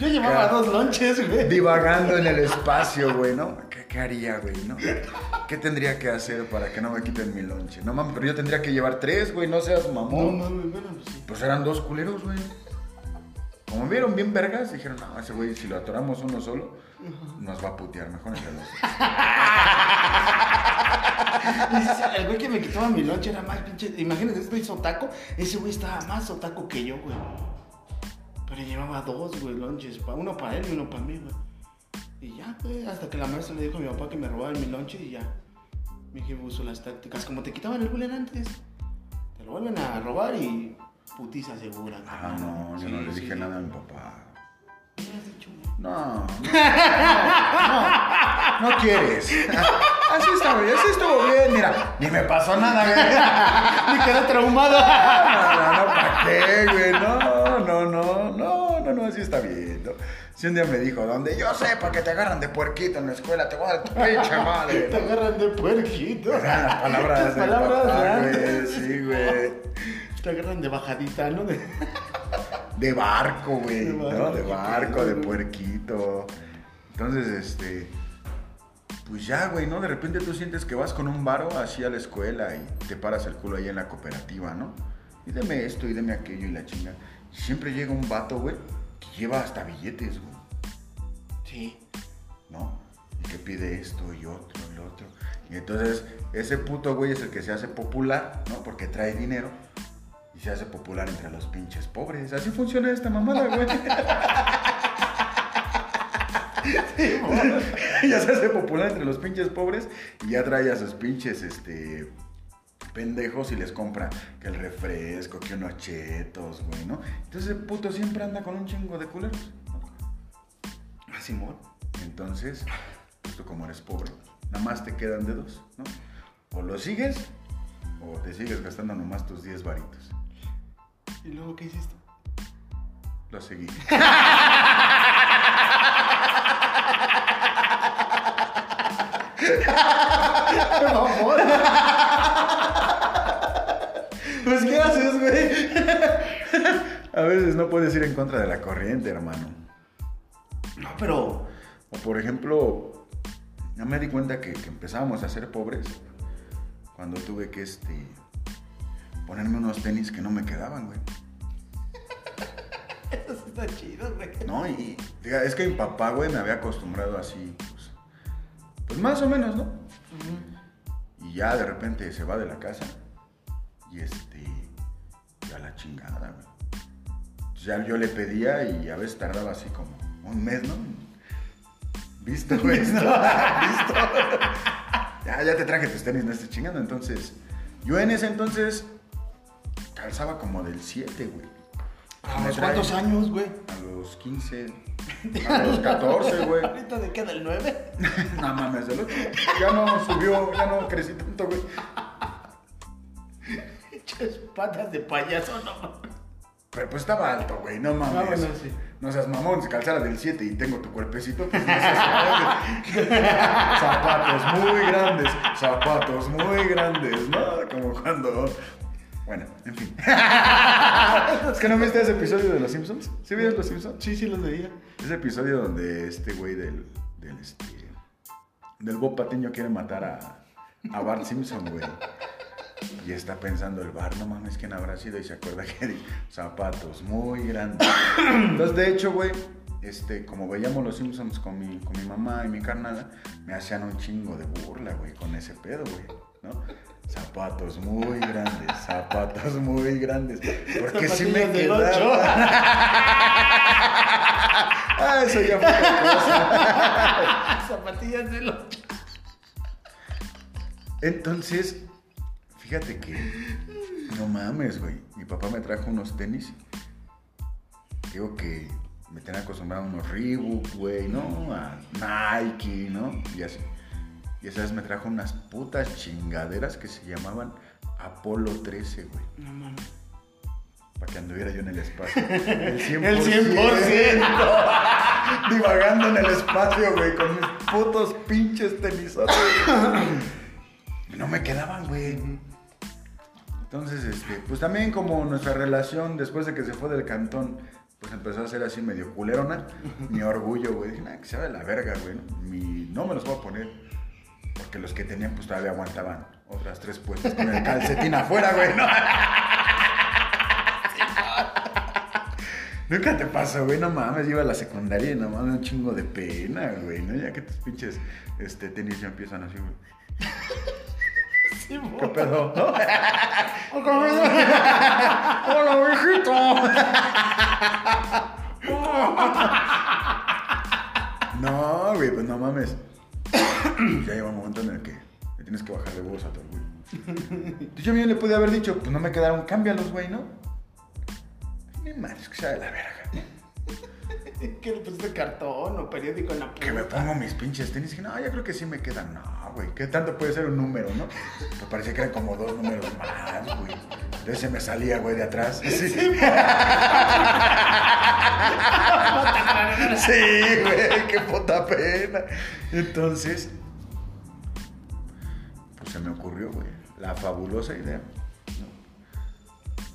Yo llevaba dos lonches, güey. Divagando en el espacio, güey, ¿no? ¿Qué, qué haría, güey, no? ¿Qué tendría que hacer para que no me quiten mi lonche? No mames, pero yo tendría que llevar tres, güey, no seas No, mamón. mames, bueno, pues sí. Pues eran dos culeros, güey. Como vieron bien vergas, dijeron, no, ese güey, si lo atoramos uno solo, nos va a putear mejor entre los El güey que me quitaba mi lonche era más pinche. Imagínate, estoy sotaco. Ese güey estaba más sotaco que yo, güey. Pero llevaba dos, güey, lonches. Uno para él y uno para mí, güey. Y ya, güey, hasta que la maestra le dijo a mi papá que me robaban mi lonche y ya. Mi jefe usó las tácticas. Como te quitaban el bullying antes. Te lo vuelven a robar y putiza segura. Ah, no, yo Sí, no le sí. dije nada a mi papá. ¿Qué has dicho, güey? No, no, no, no quieres. Así está bien, así estuvo bien, mira, ni me pasó nada, güey. Me quedé traumado. No, no, no, ¿para qué, güey? No, no, no, no, no, no, así está bien. ¿no? Si un día me dijo, donde yo sepa que te agarran de puerquito en la escuela, te voy a dar tu pinche madre. Te agarran de puerquito. Eran las palabras Las palabras papá, güey, sí, güey. Te agarran de bajadita, ¿no? De- De barco, güey, De ¿no? De barco, de güey. puerquito. Entonces, este... Pues ya, güey, ¿no? De repente tú sientes que vas con un varo así a la escuela y te paras el culo ahí en la cooperativa, ¿no? Y deme esto y deme aquello y la chinga. Siempre llega un vato, güey, que lleva hasta billetes, güey, Sí. ¿no? Y que pide esto y otro y otro. Y entonces ese puto güey es el que se hace popular, ¿no? Porque trae dinero y se hace popular entre los pinches pobres. Así funciona esta mamada, güey. ya se hace popular entre los pinches pobres y ya trae a sus pinches, este, pendejos y les compra que el refresco, que unos chetos, güey, ¿no? Entonces el puto siempre anda con un chingo de culeros. ¿no? Ah, Simón. Entonces, pues tú como eres pobre, nada más te quedan de dos, ¿no? O lo sigues o te sigues gastando nomás tus 10 varitos. ¿Y luego qué hiciste? Lo seguí. Mamón. Pues, ¿qué haces, güey? A veces no puedes ir en contra de la corriente, hermano. No, pero. O por ejemplo, ya me di cuenta que, que empezábamos a ser pobres cuando tuve que este ponerme unos tenis que no me quedaban, güey. Eso está chido, güey. No, y es que mi papá, güey, me había acostumbrado así, pues, más o menos, ¿no? Y ya de repente se va de la casa y este, ya la chingada, güey. ya yo le pedía y a veces tardaba así como un mes, ¿no? Visto, güey. ¿no? Listo. ya, ya te traje tus tenis, no estés chingando. Entonces, yo en ese entonces calzaba como del 7, güey. ¿A los cuántos años, güey? A los 15. A los 14, güey. ¿Ahorita de qué? ¿Del 9? No mames, del 8. Ya no subió, ya no crecí tanto, güey. Pinches patas de payaso, no. Pero pues estaba alto, güey, no mames. Ah, bueno, sí. No seas mamón, si calzara del 7 y tengo tu cuerpecito, pues no seas. Zapatos muy grandes, zapatos muy grandes, ¿no? Como cuando... Bueno, en fin. ¿Es que no viste ese episodio de Los Simpsons? ¿Sí viste Los Simpsons? Sí, sí los veía. Ese episodio donde este güey del, del, este, del Bob Patiño quiere matar a, a Bart Simpson, güey. Y está pensando el bar, no mames, ¿quién habrá sido? Y se acuerda que zapatos muy grandes. Entonces, de hecho, güey, este, como veíamos los Simpsons con mi, con mi mamá y mi carnala, me hacían un chingo de burla, güey, con ese pedo, güey, ¿no? Zapatos muy grandes, zapatos muy grandes. Porque sí me quedaba. ah, eso ya fue otra cosa. Zapatillas de los. Entonces, fíjate que no mames, güey. Mi papá me trajo unos tenis. Digo que me tenía acostumbrado a unos Reebok, güey, ¿no? A Nike, ¿no? Y así. Y esa vez me trajo unas putas chingaderas que se llamaban Apolo 13, güey. No mames. Para que anduviera yo en el espacio. El 100%. El 100%. Divagando en el espacio, güey, con mis putos pinches tenisotes. Y no me quedaban, güey. Entonces, este, pues también como nuestra relación después de que se fue del cantón, pues empezó a ser así medio culerona, mi orgullo, güey. Dije, nah, que se va de la verga, güey. ¿no? Mi, no me los voy a poner. Porque los que tenían, pues todavía aguantaban otras tres puestas con el calcetín afuera, güey, ¿no? Nunca te pasa, güey, no mames, iba a la secundaria y no mames, un chingo de pena, güey, ¿no? Ya que tus pinches este, tenis ya empiezan así, güey. Sí, ¿Qué pedo? ¡Hola, viejito! No, güey, pues no mames. ya llega un momento en el que le tienes que bajar de huevos a tu orgullo. Yo bien le pude haber dicho, pues no me quedaron, cámbialos, güey, ¿no? Mi madre, es que sea de la verga. ¿Qué le pusiste cartón o periódico en la Que me puerta? pongo mis pinches tenis y dije, no, yo creo que sí me quedan. No, güey, ¿qué tanto puede ser un número, no? Me parecía que eran como dos números más, güey. Entonces se me salía, güey, de atrás. Sí, sí güey, qué puta pena. Entonces, pues se me ocurrió, güey, la fabulosa idea.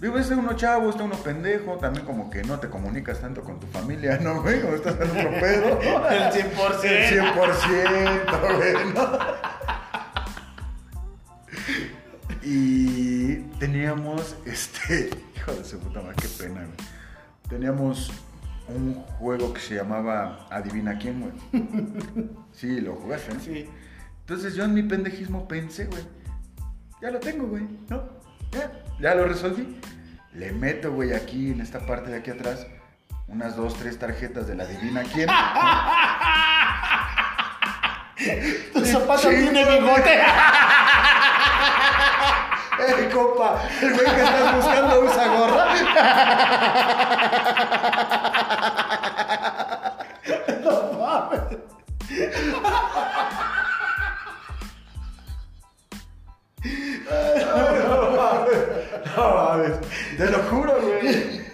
Digo, este uno chavo, este uno pendejo, también como que no te comunicas tanto con tu familia, ¿no, güey? Como estás en otro pedo. El 100%. El 100%, güey, ¿no? Y teníamos, este, hijo de su puta madre, qué pena, güey. Teníamos un juego que se llamaba Adivina quién, güey. Sí, lo jugaste, ¿no? Sí. Entonces yo en mi pendejismo pensé, güey, ya lo tengo, güey, ¿no? Ya, ya lo resolví. Le meto, güey, aquí, en esta parte de aquí atrás, unas dos, tres tarjetas de la Adivina quién. Tu zapato tiene bigote. ¡Ey, compa! El güey que estás buscando usa gorra. No mames. No mames. Te lo juro, güey.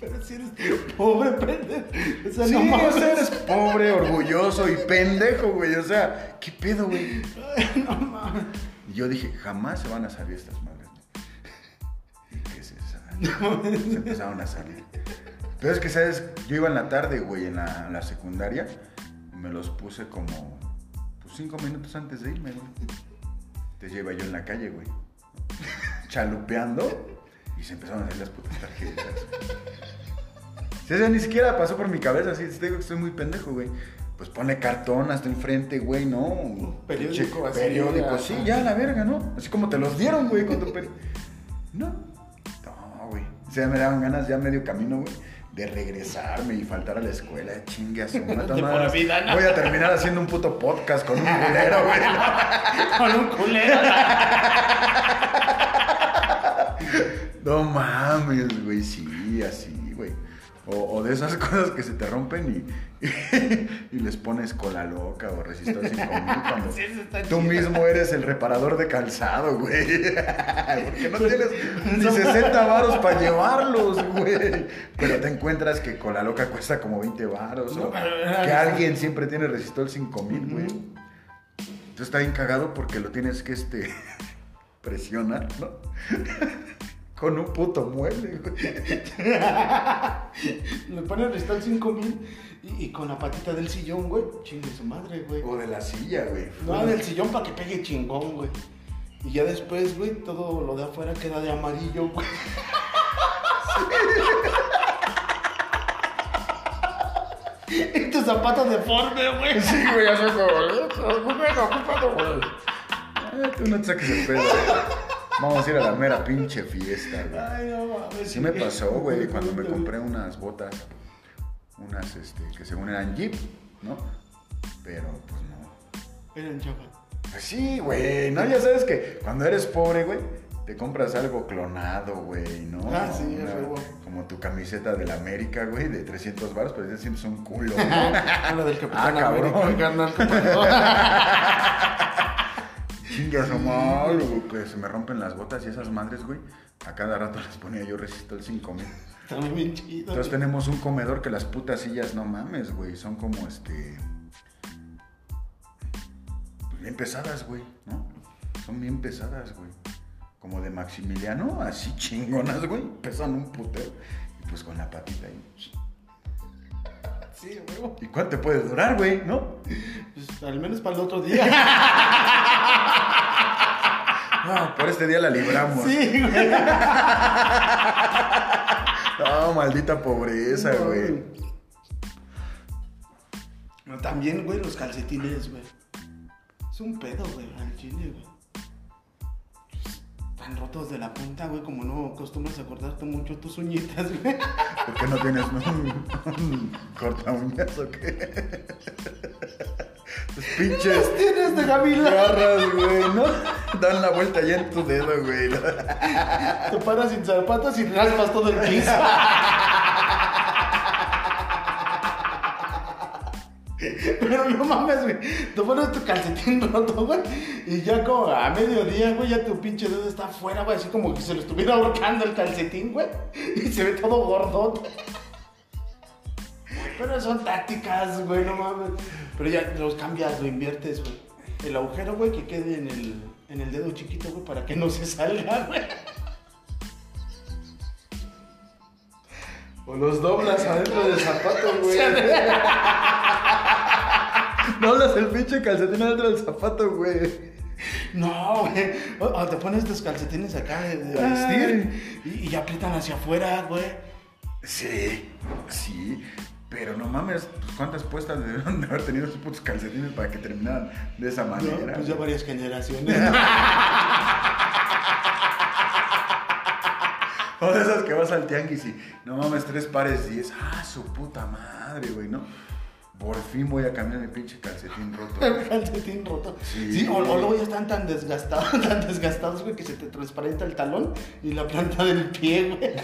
Pero si eres pobre, pendejo. O sea, Sí, no o sea, eres pobre, orgulloso y pendejo, güey. O sea, ¿qué pedo, güey? No mames. Y yo dije, jamás se van a salir estas madres. ¿Y qué se sale? Se empezaron a salir. Pero es que, ¿sabes? Yo iba en la tarde, güey, en la, en la secundaria. Y me los puse como, pues, cinco minutos antes de irme, güey. Entonces iba yo en la calle, güey. Chalupeando. Y se empezaron a salir las putas tarjetas. Sí, o sea, ni siquiera pasó por mi cabeza, así, te digo que estoy muy pendejo, güey. Pues pone cartón hasta enfrente, güey, ¿no? periódico así, Periódico, sí, ya, la verga, ¿no? Así como te los dieron, güey, con tu. No, no, güey. O sea, me daban ganas ya medio camino, güey, de regresarme y faltar a la escuela. Chingue a su madre, vida, ¿no? Voy a terminar haciendo un puto podcast con un culero, güey. Con un culero. No mames, güey, sí, así, güey. O, o de esas cosas que se te rompen y, y, les pones cola loca o resistor 5000 cuando Sí, tú chido. mismo eres el reparador de calzado, güey. Porque no tienes ni 60 varos para llevarlos, güey. Pero te encuentras que cola loca cuesta como 20 varos. No, o que alguien siempre tiene resistor 5000, güey. Entonces está bien cagado porque lo tienes que este, presionar, ¿no? Con un puto mueble, güey. Le ponen el restal 5000 y, y con la patita del sillón, güey. Chingue su madre, güey. O de la silla, güey. No, del sillón para que pegue chingón, güey. Y ya después, güey, todo lo de afuera queda de amarillo, güey. Y tus zapatos deforme, güey. Sí, güey, ya soy como. Ocupado, güey. Eh, Tú no te saques el pedo. güey. Vamos a ir a la mera pinche fiesta, güey. Ay, no mames. Sí me pasó, güey, cuando me compré unas botas, unas este, que según eran Jeep, ¿no? Pero pues no. Eran chaval. Pues sí, güey, no, ya sabes que cuando eres pobre, güey, te compras algo clonado, güey, ¿no? Ah, sí, Una- es. Como tu camiseta de la América, güey, de 300 baros, pero ya sientes un culo, ¿no? Una del Capitán Ah, cabrón. América. Chingas mal, que se me rompen las botas y esas madres, güey. A cada rato las ponía yo resisto el 5000. Está bien chido. Entonces tenemos un comedor que las putas sillas, no mames, güey, son como este. pues, bien pesadas, güey, ¿no? Son bien pesadas, güey. Como de Maximiliano, así chingonas, güey. Pesan un putero. Y pues con la patita ahí. Sí, huevo. ¿Y cuánto te puede durar, güey? ¿No? Pues, al menos para el otro día. No, por este día la libramos. Sí, güey. No, maldita pobreza, güey. No, También, güey, los calcetines, güey. Es un pedo, güey, al chile, güey. Están rotos de la punta, güey, como no acostumbras a cortarte mucho tus uñitas, güey. ¿Por qué no tienes un, corta uñas o qué? Tus pinches Tienes de Gavilán. garras, güey, ¿no? Dan la vuelta ya en tu dedo, güey. Te paras sin zapatos y raspas todo el piso. Pero no mames, güey. Te pones tu calcetín roto, güey. Y ya como a mediodía, güey, ya tu pinche dedo está afuera, güey. Así como que se lo estuviera ahorcando el calcetín, güey. Y se ve todo gordote. Pero son tácticas, güey, no mames. Pero ya los cambias, lo inviertes, güey. El agujero, güey, que quede en el, en el dedo chiquito, güey, para que no se salga, güey. O los doblas adentro del zapato, güey. Doblas el pinche calcetín adentro del zapato, güey. No, güey. O, o te pones tus calcetines acá de, vestir y, y ya aprietan hacia afuera, güey. Sí, sí. Pero no mames, pues, ¿cuántas puestas debieron de haber tenido esos putos calcetines para que terminaran de esa No, manera? pues ya varias generaciones. O de esas que vas al tianguis y no mames, tres pares y es, ah, su puta madre, güey, ¿no? Por fin voy a cambiar mi pinche calcetín roto. El calcetín roto. Sí. Sí, o, o luego ya están tan desgastados, tan desgastados, güey, que se te transparenta el talón y la planta del pie, güey.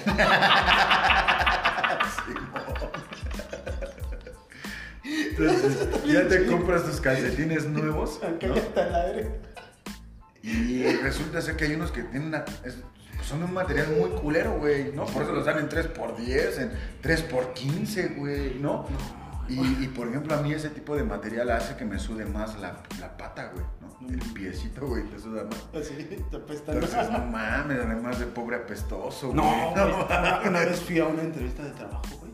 Entonces, ya te compras tus calcetines nuevos. Acá ¿no? ya está el aire. Y resulta ser que hay unos que tienen una. es- son un material muy culero, güey, ¿no? Por eso los dan en 3x10, en 3x15, güey, ¿no? Y, y, por ejemplo, a mí ese tipo de material hace que me sude más la, la pata, güey, ¿no? El piecito, güey, te suda más. Así, te apesta. Entonces, no mames, además de pobre apestoso, güey. No, güey, una, una vez fui a una entrevista de trabajo, güey.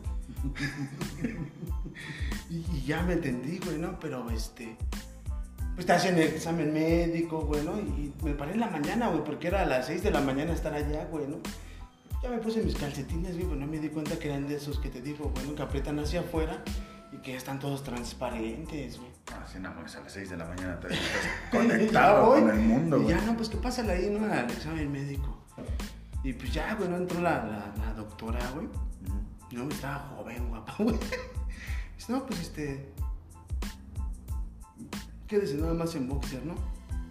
y, y ya me entendí, güey, ¿no? Pero este. Pues te hacen el examen médico, güey, ¿no? Y me paré en la mañana, güey, porque era a las 6 de la mañana estar allá, güey, ¿no? Ya me puse mis calcetines, güey, pero no me di cuenta que eran de esos que te digo, güey, ¿no? que aprietan hacia afuera y que ya están todos transparentes, güey. Ah, sí, no a las 6 de la mañana te estás conectado con el mundo, y güey. ya, no, pues que pásale ahí, ¿no? Al examen médico. Y pues ya, güey, no entró la, la, la doctora, güey. No, estaba joven, guapa, güey. Dice, no, pues este. Quédese nada más en boxer, ¿no?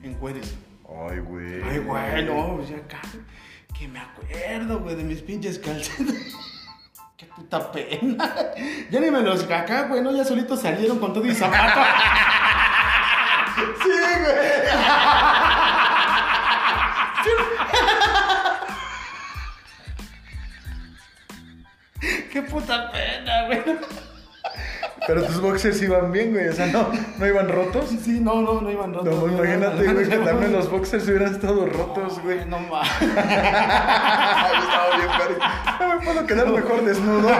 Encuérdese. Ay, güey. Ay, güey, no, pues ya acá. Que me acuerdo, güey, de mis pinches calcetas. Qué puta pena. Ya ni me los acá, güey, no, ya solitos salieron con todo y zapato. Sí, güey. Qué puta pena, güey. Pero tus boxers iban bien, güey. O sea, no, no iban rotos. Sí, no, no, no iban rotos. No, imagínate, güey, que también los boxers hubieran estado rotos, güey. No mames. Estaba bien, Cari. No me puedo quedar mejor desnudo.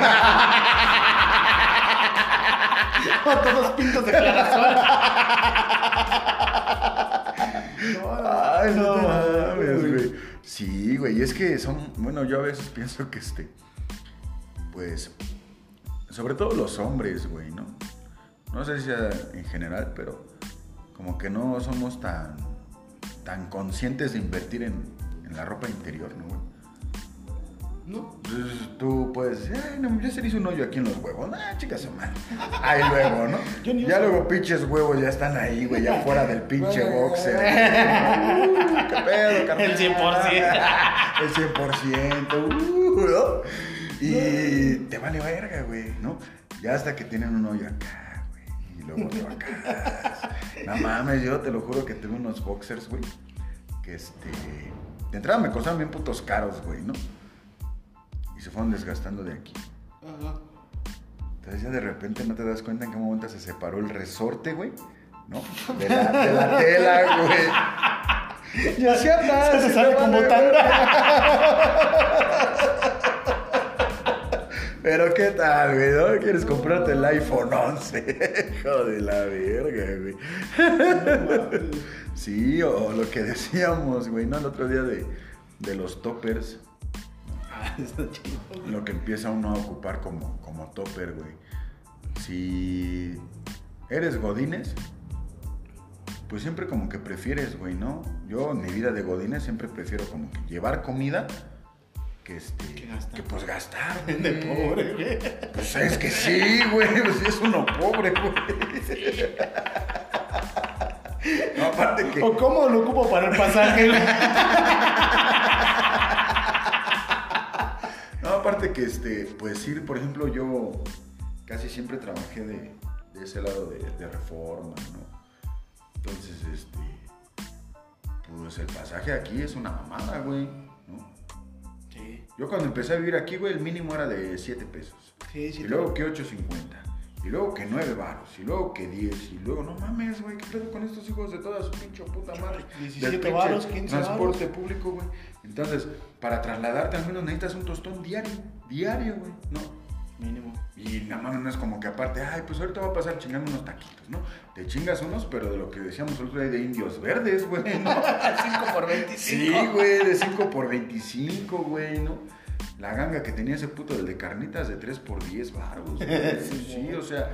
Todos pintos de clarasol. Ay, no mames, güey. güey. Sí, güey, y es que son, bueno, yo a veces pienso que este, pues, sobre todo los hombres, güey, ¿no? No sé si sea en general, pero como que no somos tan, tan conscientes de invertir en, en la ropa interior, ¿no, güey? No. Entonces tú puedes decir, ay, no, ya se le hizo un hoyo aquí en los huevos. Ah, chicas, madre. Ahí luego, ¿no? Yo ni ya uso. luego pinches huevos ya están ahí, güey, ya fuera del pinche boxer. Uh, ¿Qué pedo, carnal? El 100%. El 100%. uh, ¿no? Y te vale verga, güey, ¿no? Ya hasta que tienen un hoyo acá, güey. Y luego otro acá. No mames, yo te lo juro que tuve unos boxers, güey. Que este. De entrada me costaron bien putos caros, güey, ¿no? Y se fueron desgastando de aquí. Ajá. Entonces ya de repente no te das cuenta en qué momento se separó el resorte, güey. ¿No? De la, de la tela, güey. Y así andas. Se te y sale como vale Pero qué tal, güey, ¿no? ¿Quieres comprarte el iPhone 11? Hijo de la verga, güey. Sí, o lo que decíamos, güey, ¿no? El otro día de, de los toppers. Ah. Lo que empieza uno a ocupar como, como topper, güey. Si eres godines, pues siempre como que prefieres, güey, ¿no? Yo en mi vida de godines siempre prefiero como que llevar comida que este Que pues gastar De pobre, güey. pues es que sí güey pues es uno pobre güey no aparte que ¿O cómo lo ocupo para el pasaje, güey? No, aparte que, este, pues ir, por ejemplo, yo casi siempre trabajé de, de ese lado de, de reforma, ¿no? Entonces, este, pues el pasaje aquí es una mamada, güey, ¿no? Sí, Yo cuando empecé a vivir aquí, güey, el mínimo era de 7 pesos. sí, sí. Y luego que 8.50. Y luego que 9 varos. Y luego que 10. Y luego, no mames, güey, ¿qué pedo con estos hijos de toda su pinche puta madre? 17 Del pinche varos, 15 Transporte público, güey. Entonces, para trasladarte al menos necesitas un tostón diario. Diario, güey, ¿no? Mínimo. Y nada más no es como que aparte, ay, pues ahorita va a pasar chingando unos taquitos, ¿no? Te chingas unos, pero de lo que decíamos el otro día de indios verdes, güey, ¿no? 5 por 25. Sí, güey, de 5 por 25, güey, ¿no? La ganga que tenía ese puto del de carnitas de 3 por 10 baros. Sí, Sí, o sea,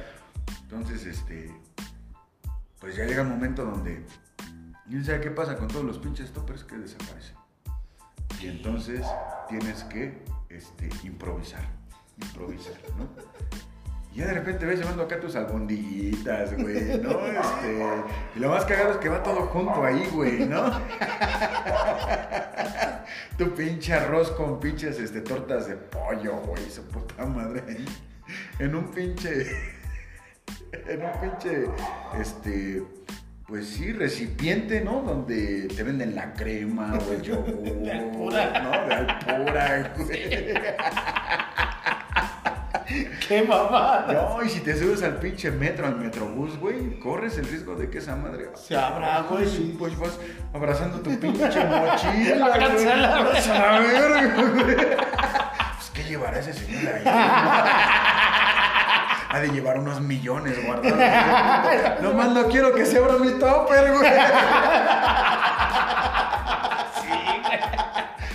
entonces, este, pues ya llega un momento donde, ¿quién sabe qué pasa con todos los pinches toppers que desaparecen? Y entonces tienes que, este, improvisar, improvisar, ¿no? Y ya de repente ves llevando acá tus albondiguitas, güey, ¿no? Este, y lo más cagado es que va todo junto ahí, güey, ¿no? tu pinche arroz con pinches este, tortas de pollo, güey, su puta madre. En un pinche. En un pinche. Este. Pues sí, recipiente, ¿no? Donde te venden la crema o el yogur. De Alpura. ¿No? De Alpura, güey. ¡Qué mamada! No, y si te subes al pinche metro, al metrobús, güey, corres el riesgo de que esa madre Se abra, güey. Sí, pues vas abrazando tu pinche mochila. Abrazando güey. la- Abraza la verga, güey. Pues, ¿qué llevará ese señor ahí? Ha de llevar unos millones guardados. No más no quiero que se abra mi topper, güey.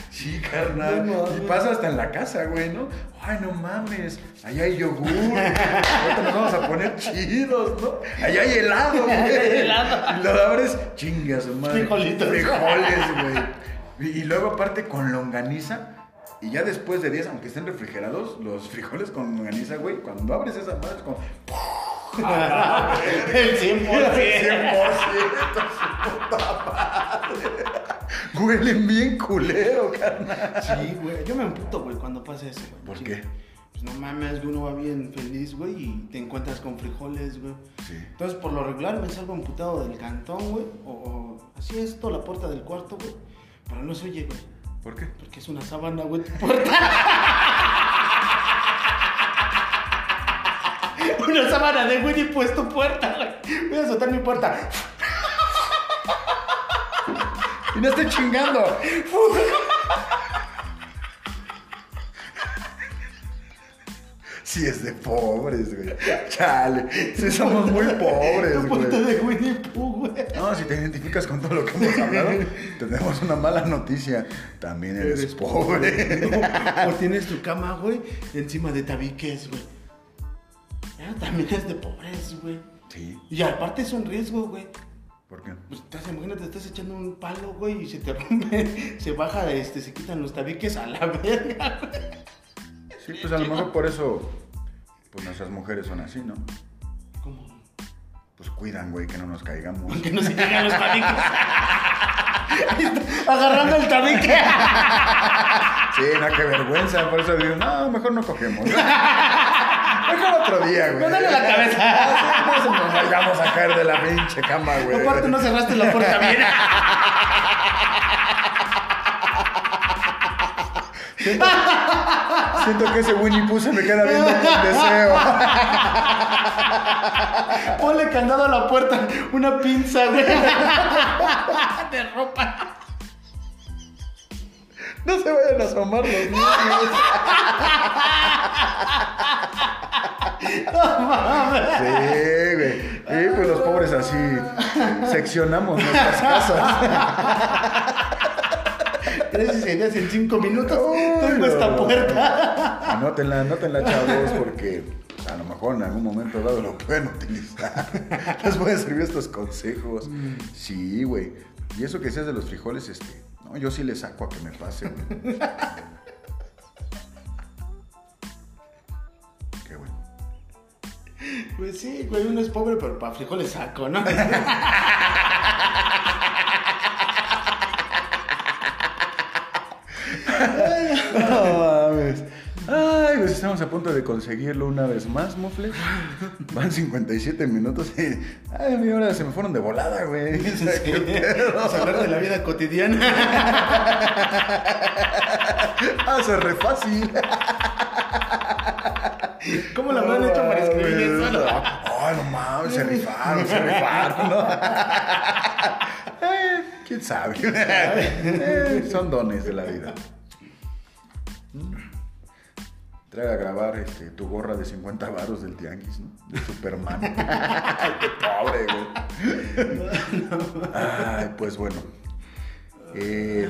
Sí, carnal. No mames. y pasa hasta en la casa, güey, ¿no? Ay, no mames. Allá hay yogur. Ahorita nos vamos a poner chidos, ¿no? Allá hay helado, güey. helado. Y lo abres, chingas, madre. Frijolitos. Frijoles, güey. Y, y luego aparte con longaniza. Y ya después de 10, aunque estén refrigerados, los frijoles con longaniza, güey, cuando abres esa madre es como... El 100%. 100% su puta madre. Huelen bien culero, carnal. Sí, güey. Yo me emputo, güey, cuando pasa eso, güey. ¿Por qué? Pues no mames, uno va bien feliz, güey, y te encuentras con frijoles, güey. Sí. Entonces, por lo regular, me salgo emputado del cantón, güey. O, o así es, toda la puerta del cuarto, güey. Pero no se oye, güey. ¿Por qué? Porque es una sábana, güey, tu puerta. una sábana de Winnie pues tu puerta, güey. Voy a soltar mi puerta. Y no estoy chingando. Sí es de pobres, güey. Chale. Sí somos muy pobres, güey. de Winnie Pooh, güey. No, si te identificas con todo lo que hemos hablado, tenemos una mala noticia. También eres, Eres pobre. O tienes tu cama, güey, encima de tabiques, güey. Ya, también es de pobres, güey. Sí. Y aparte es un riesgo, güey. ¿Por qué? Pues estás, imagínate, estás echando un palo, güey, y se te rompe, se baja, este, se quitan los tabiques a la verga, güey. Sí, pues a lo mejor por eso, pues nuestras mujeres son así, ¿no? ¿Cómo? Pues cuidan, güey, que no nos caigamos. Que no se llegan los tabiques. Agarrando el tabique. Sí, no, qué vergüenza. Por eso digo, no, mejor no cogemos. Mejor otro día, güey. No dale la cabeza. Vayamos a caer de la pinche cama, güey. Aparte no cerraste la puerta bien. Siento que ese Winnie Pooh se me queda viendo con deseo. Ponle candado a la puerta, una pinza, güey. De ropa. No se vayan a asomar los niños. Sí, güey. Sí, pues los pobres así seccionamos nuestras casas. Tres ideas en cinco minutos. Tengo esta no. puerta. Anótenla, anótenla, chavos, porque a lo mejor en algún momento dado lo pueden utilizar. Les pueden servir estos consejos. Sí, güey. Y eso que seas de los frijoles, este. No, yo sí le saco a que me pase, güey. Qué bueno. Pues sí, güey, uno es pobre, pero para frijoles saco, ¿no? No mames. Ay, pues estamos a punto de conseguirlo una vez más, Mofle. Van 57 minutos y. Ay, mi hora se me fueron de volada, güey. Vamos a hablar de la vida cotidiana. Ah, se re fácil. ¿Cómo la habrán hecho para escribir eso? Ay, no mames, se rifaron, se rifaron, ¿no? Eh, ¿Quién sabe? Eh, son dones de la vida. Trae a grabar este, tu gorra de 50 varos del tianguis, ¿no? De Superman. Qué pobre, güey. Ay, pues bueno. Eh,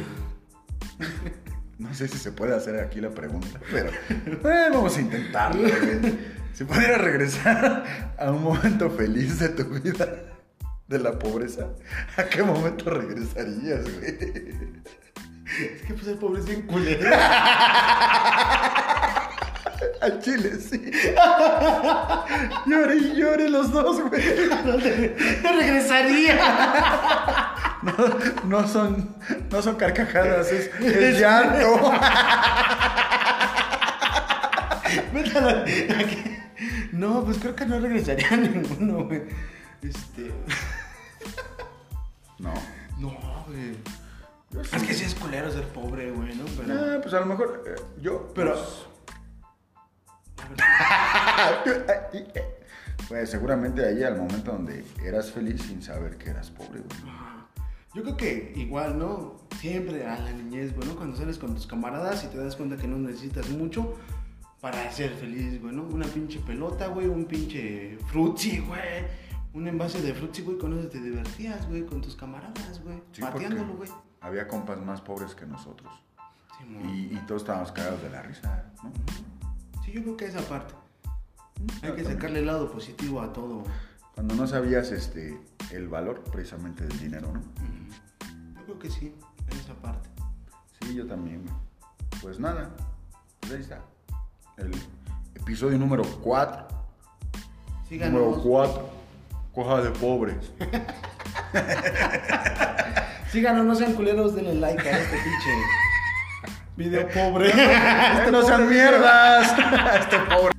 no sé si se puede hacer aquí la pregunta, pero eh, vamos a intentarlo. güey. Si pudiera regresar a un momento feliz de tu vida, de la pobreza, ¿a qué momento regresarías, güey? Es que pues el pobre es bien culero. Al chile, sí. Llore y llore los dos, güey. No regresaría. No, no son, no son carcajadas, es, es llanto. No, pues creo que no regresaría a ninguno, güey. Este. No. No, güey. Es que sí es culero ser pobre, güey, ¿no? Pero. Ah, pues a lo mejor eh, yo. Pero. Pues seguramente ahí al momento donde eras feliz sin saber que eras pobre, güey. Yo creo que igual, ¿no? Siempre a la niñez, güey, ¿no? Cuando sales con tus camaradas y te das cuenta que no necesitas mucho para ser feliz, güey, ¿no? Una pinche pelota, güey, un pinche frutzi, güey. Un envase de frutzi, güey, con eso te divertías, güey, con tus camaradas, güey. Sí, pateándolo, güey. Había compas más pobres que nosotros. Sí. Y, y todos estábamos cagados de la risa, ¿no? Sí, yo creo que esa parte. Hay que sacarle el lado positivo a todo. Cuando no sabías este el valor precisamente del dinero, ¿no? Yo creo que sí, en esa parte. yo también. Pues nada, pues ahí está. El episodio número 4. Número Síganos. 4. Coja de pobres. Síganos, no sean culeros, denle like a este pinche video pobre. no sean mierdas. este pobre.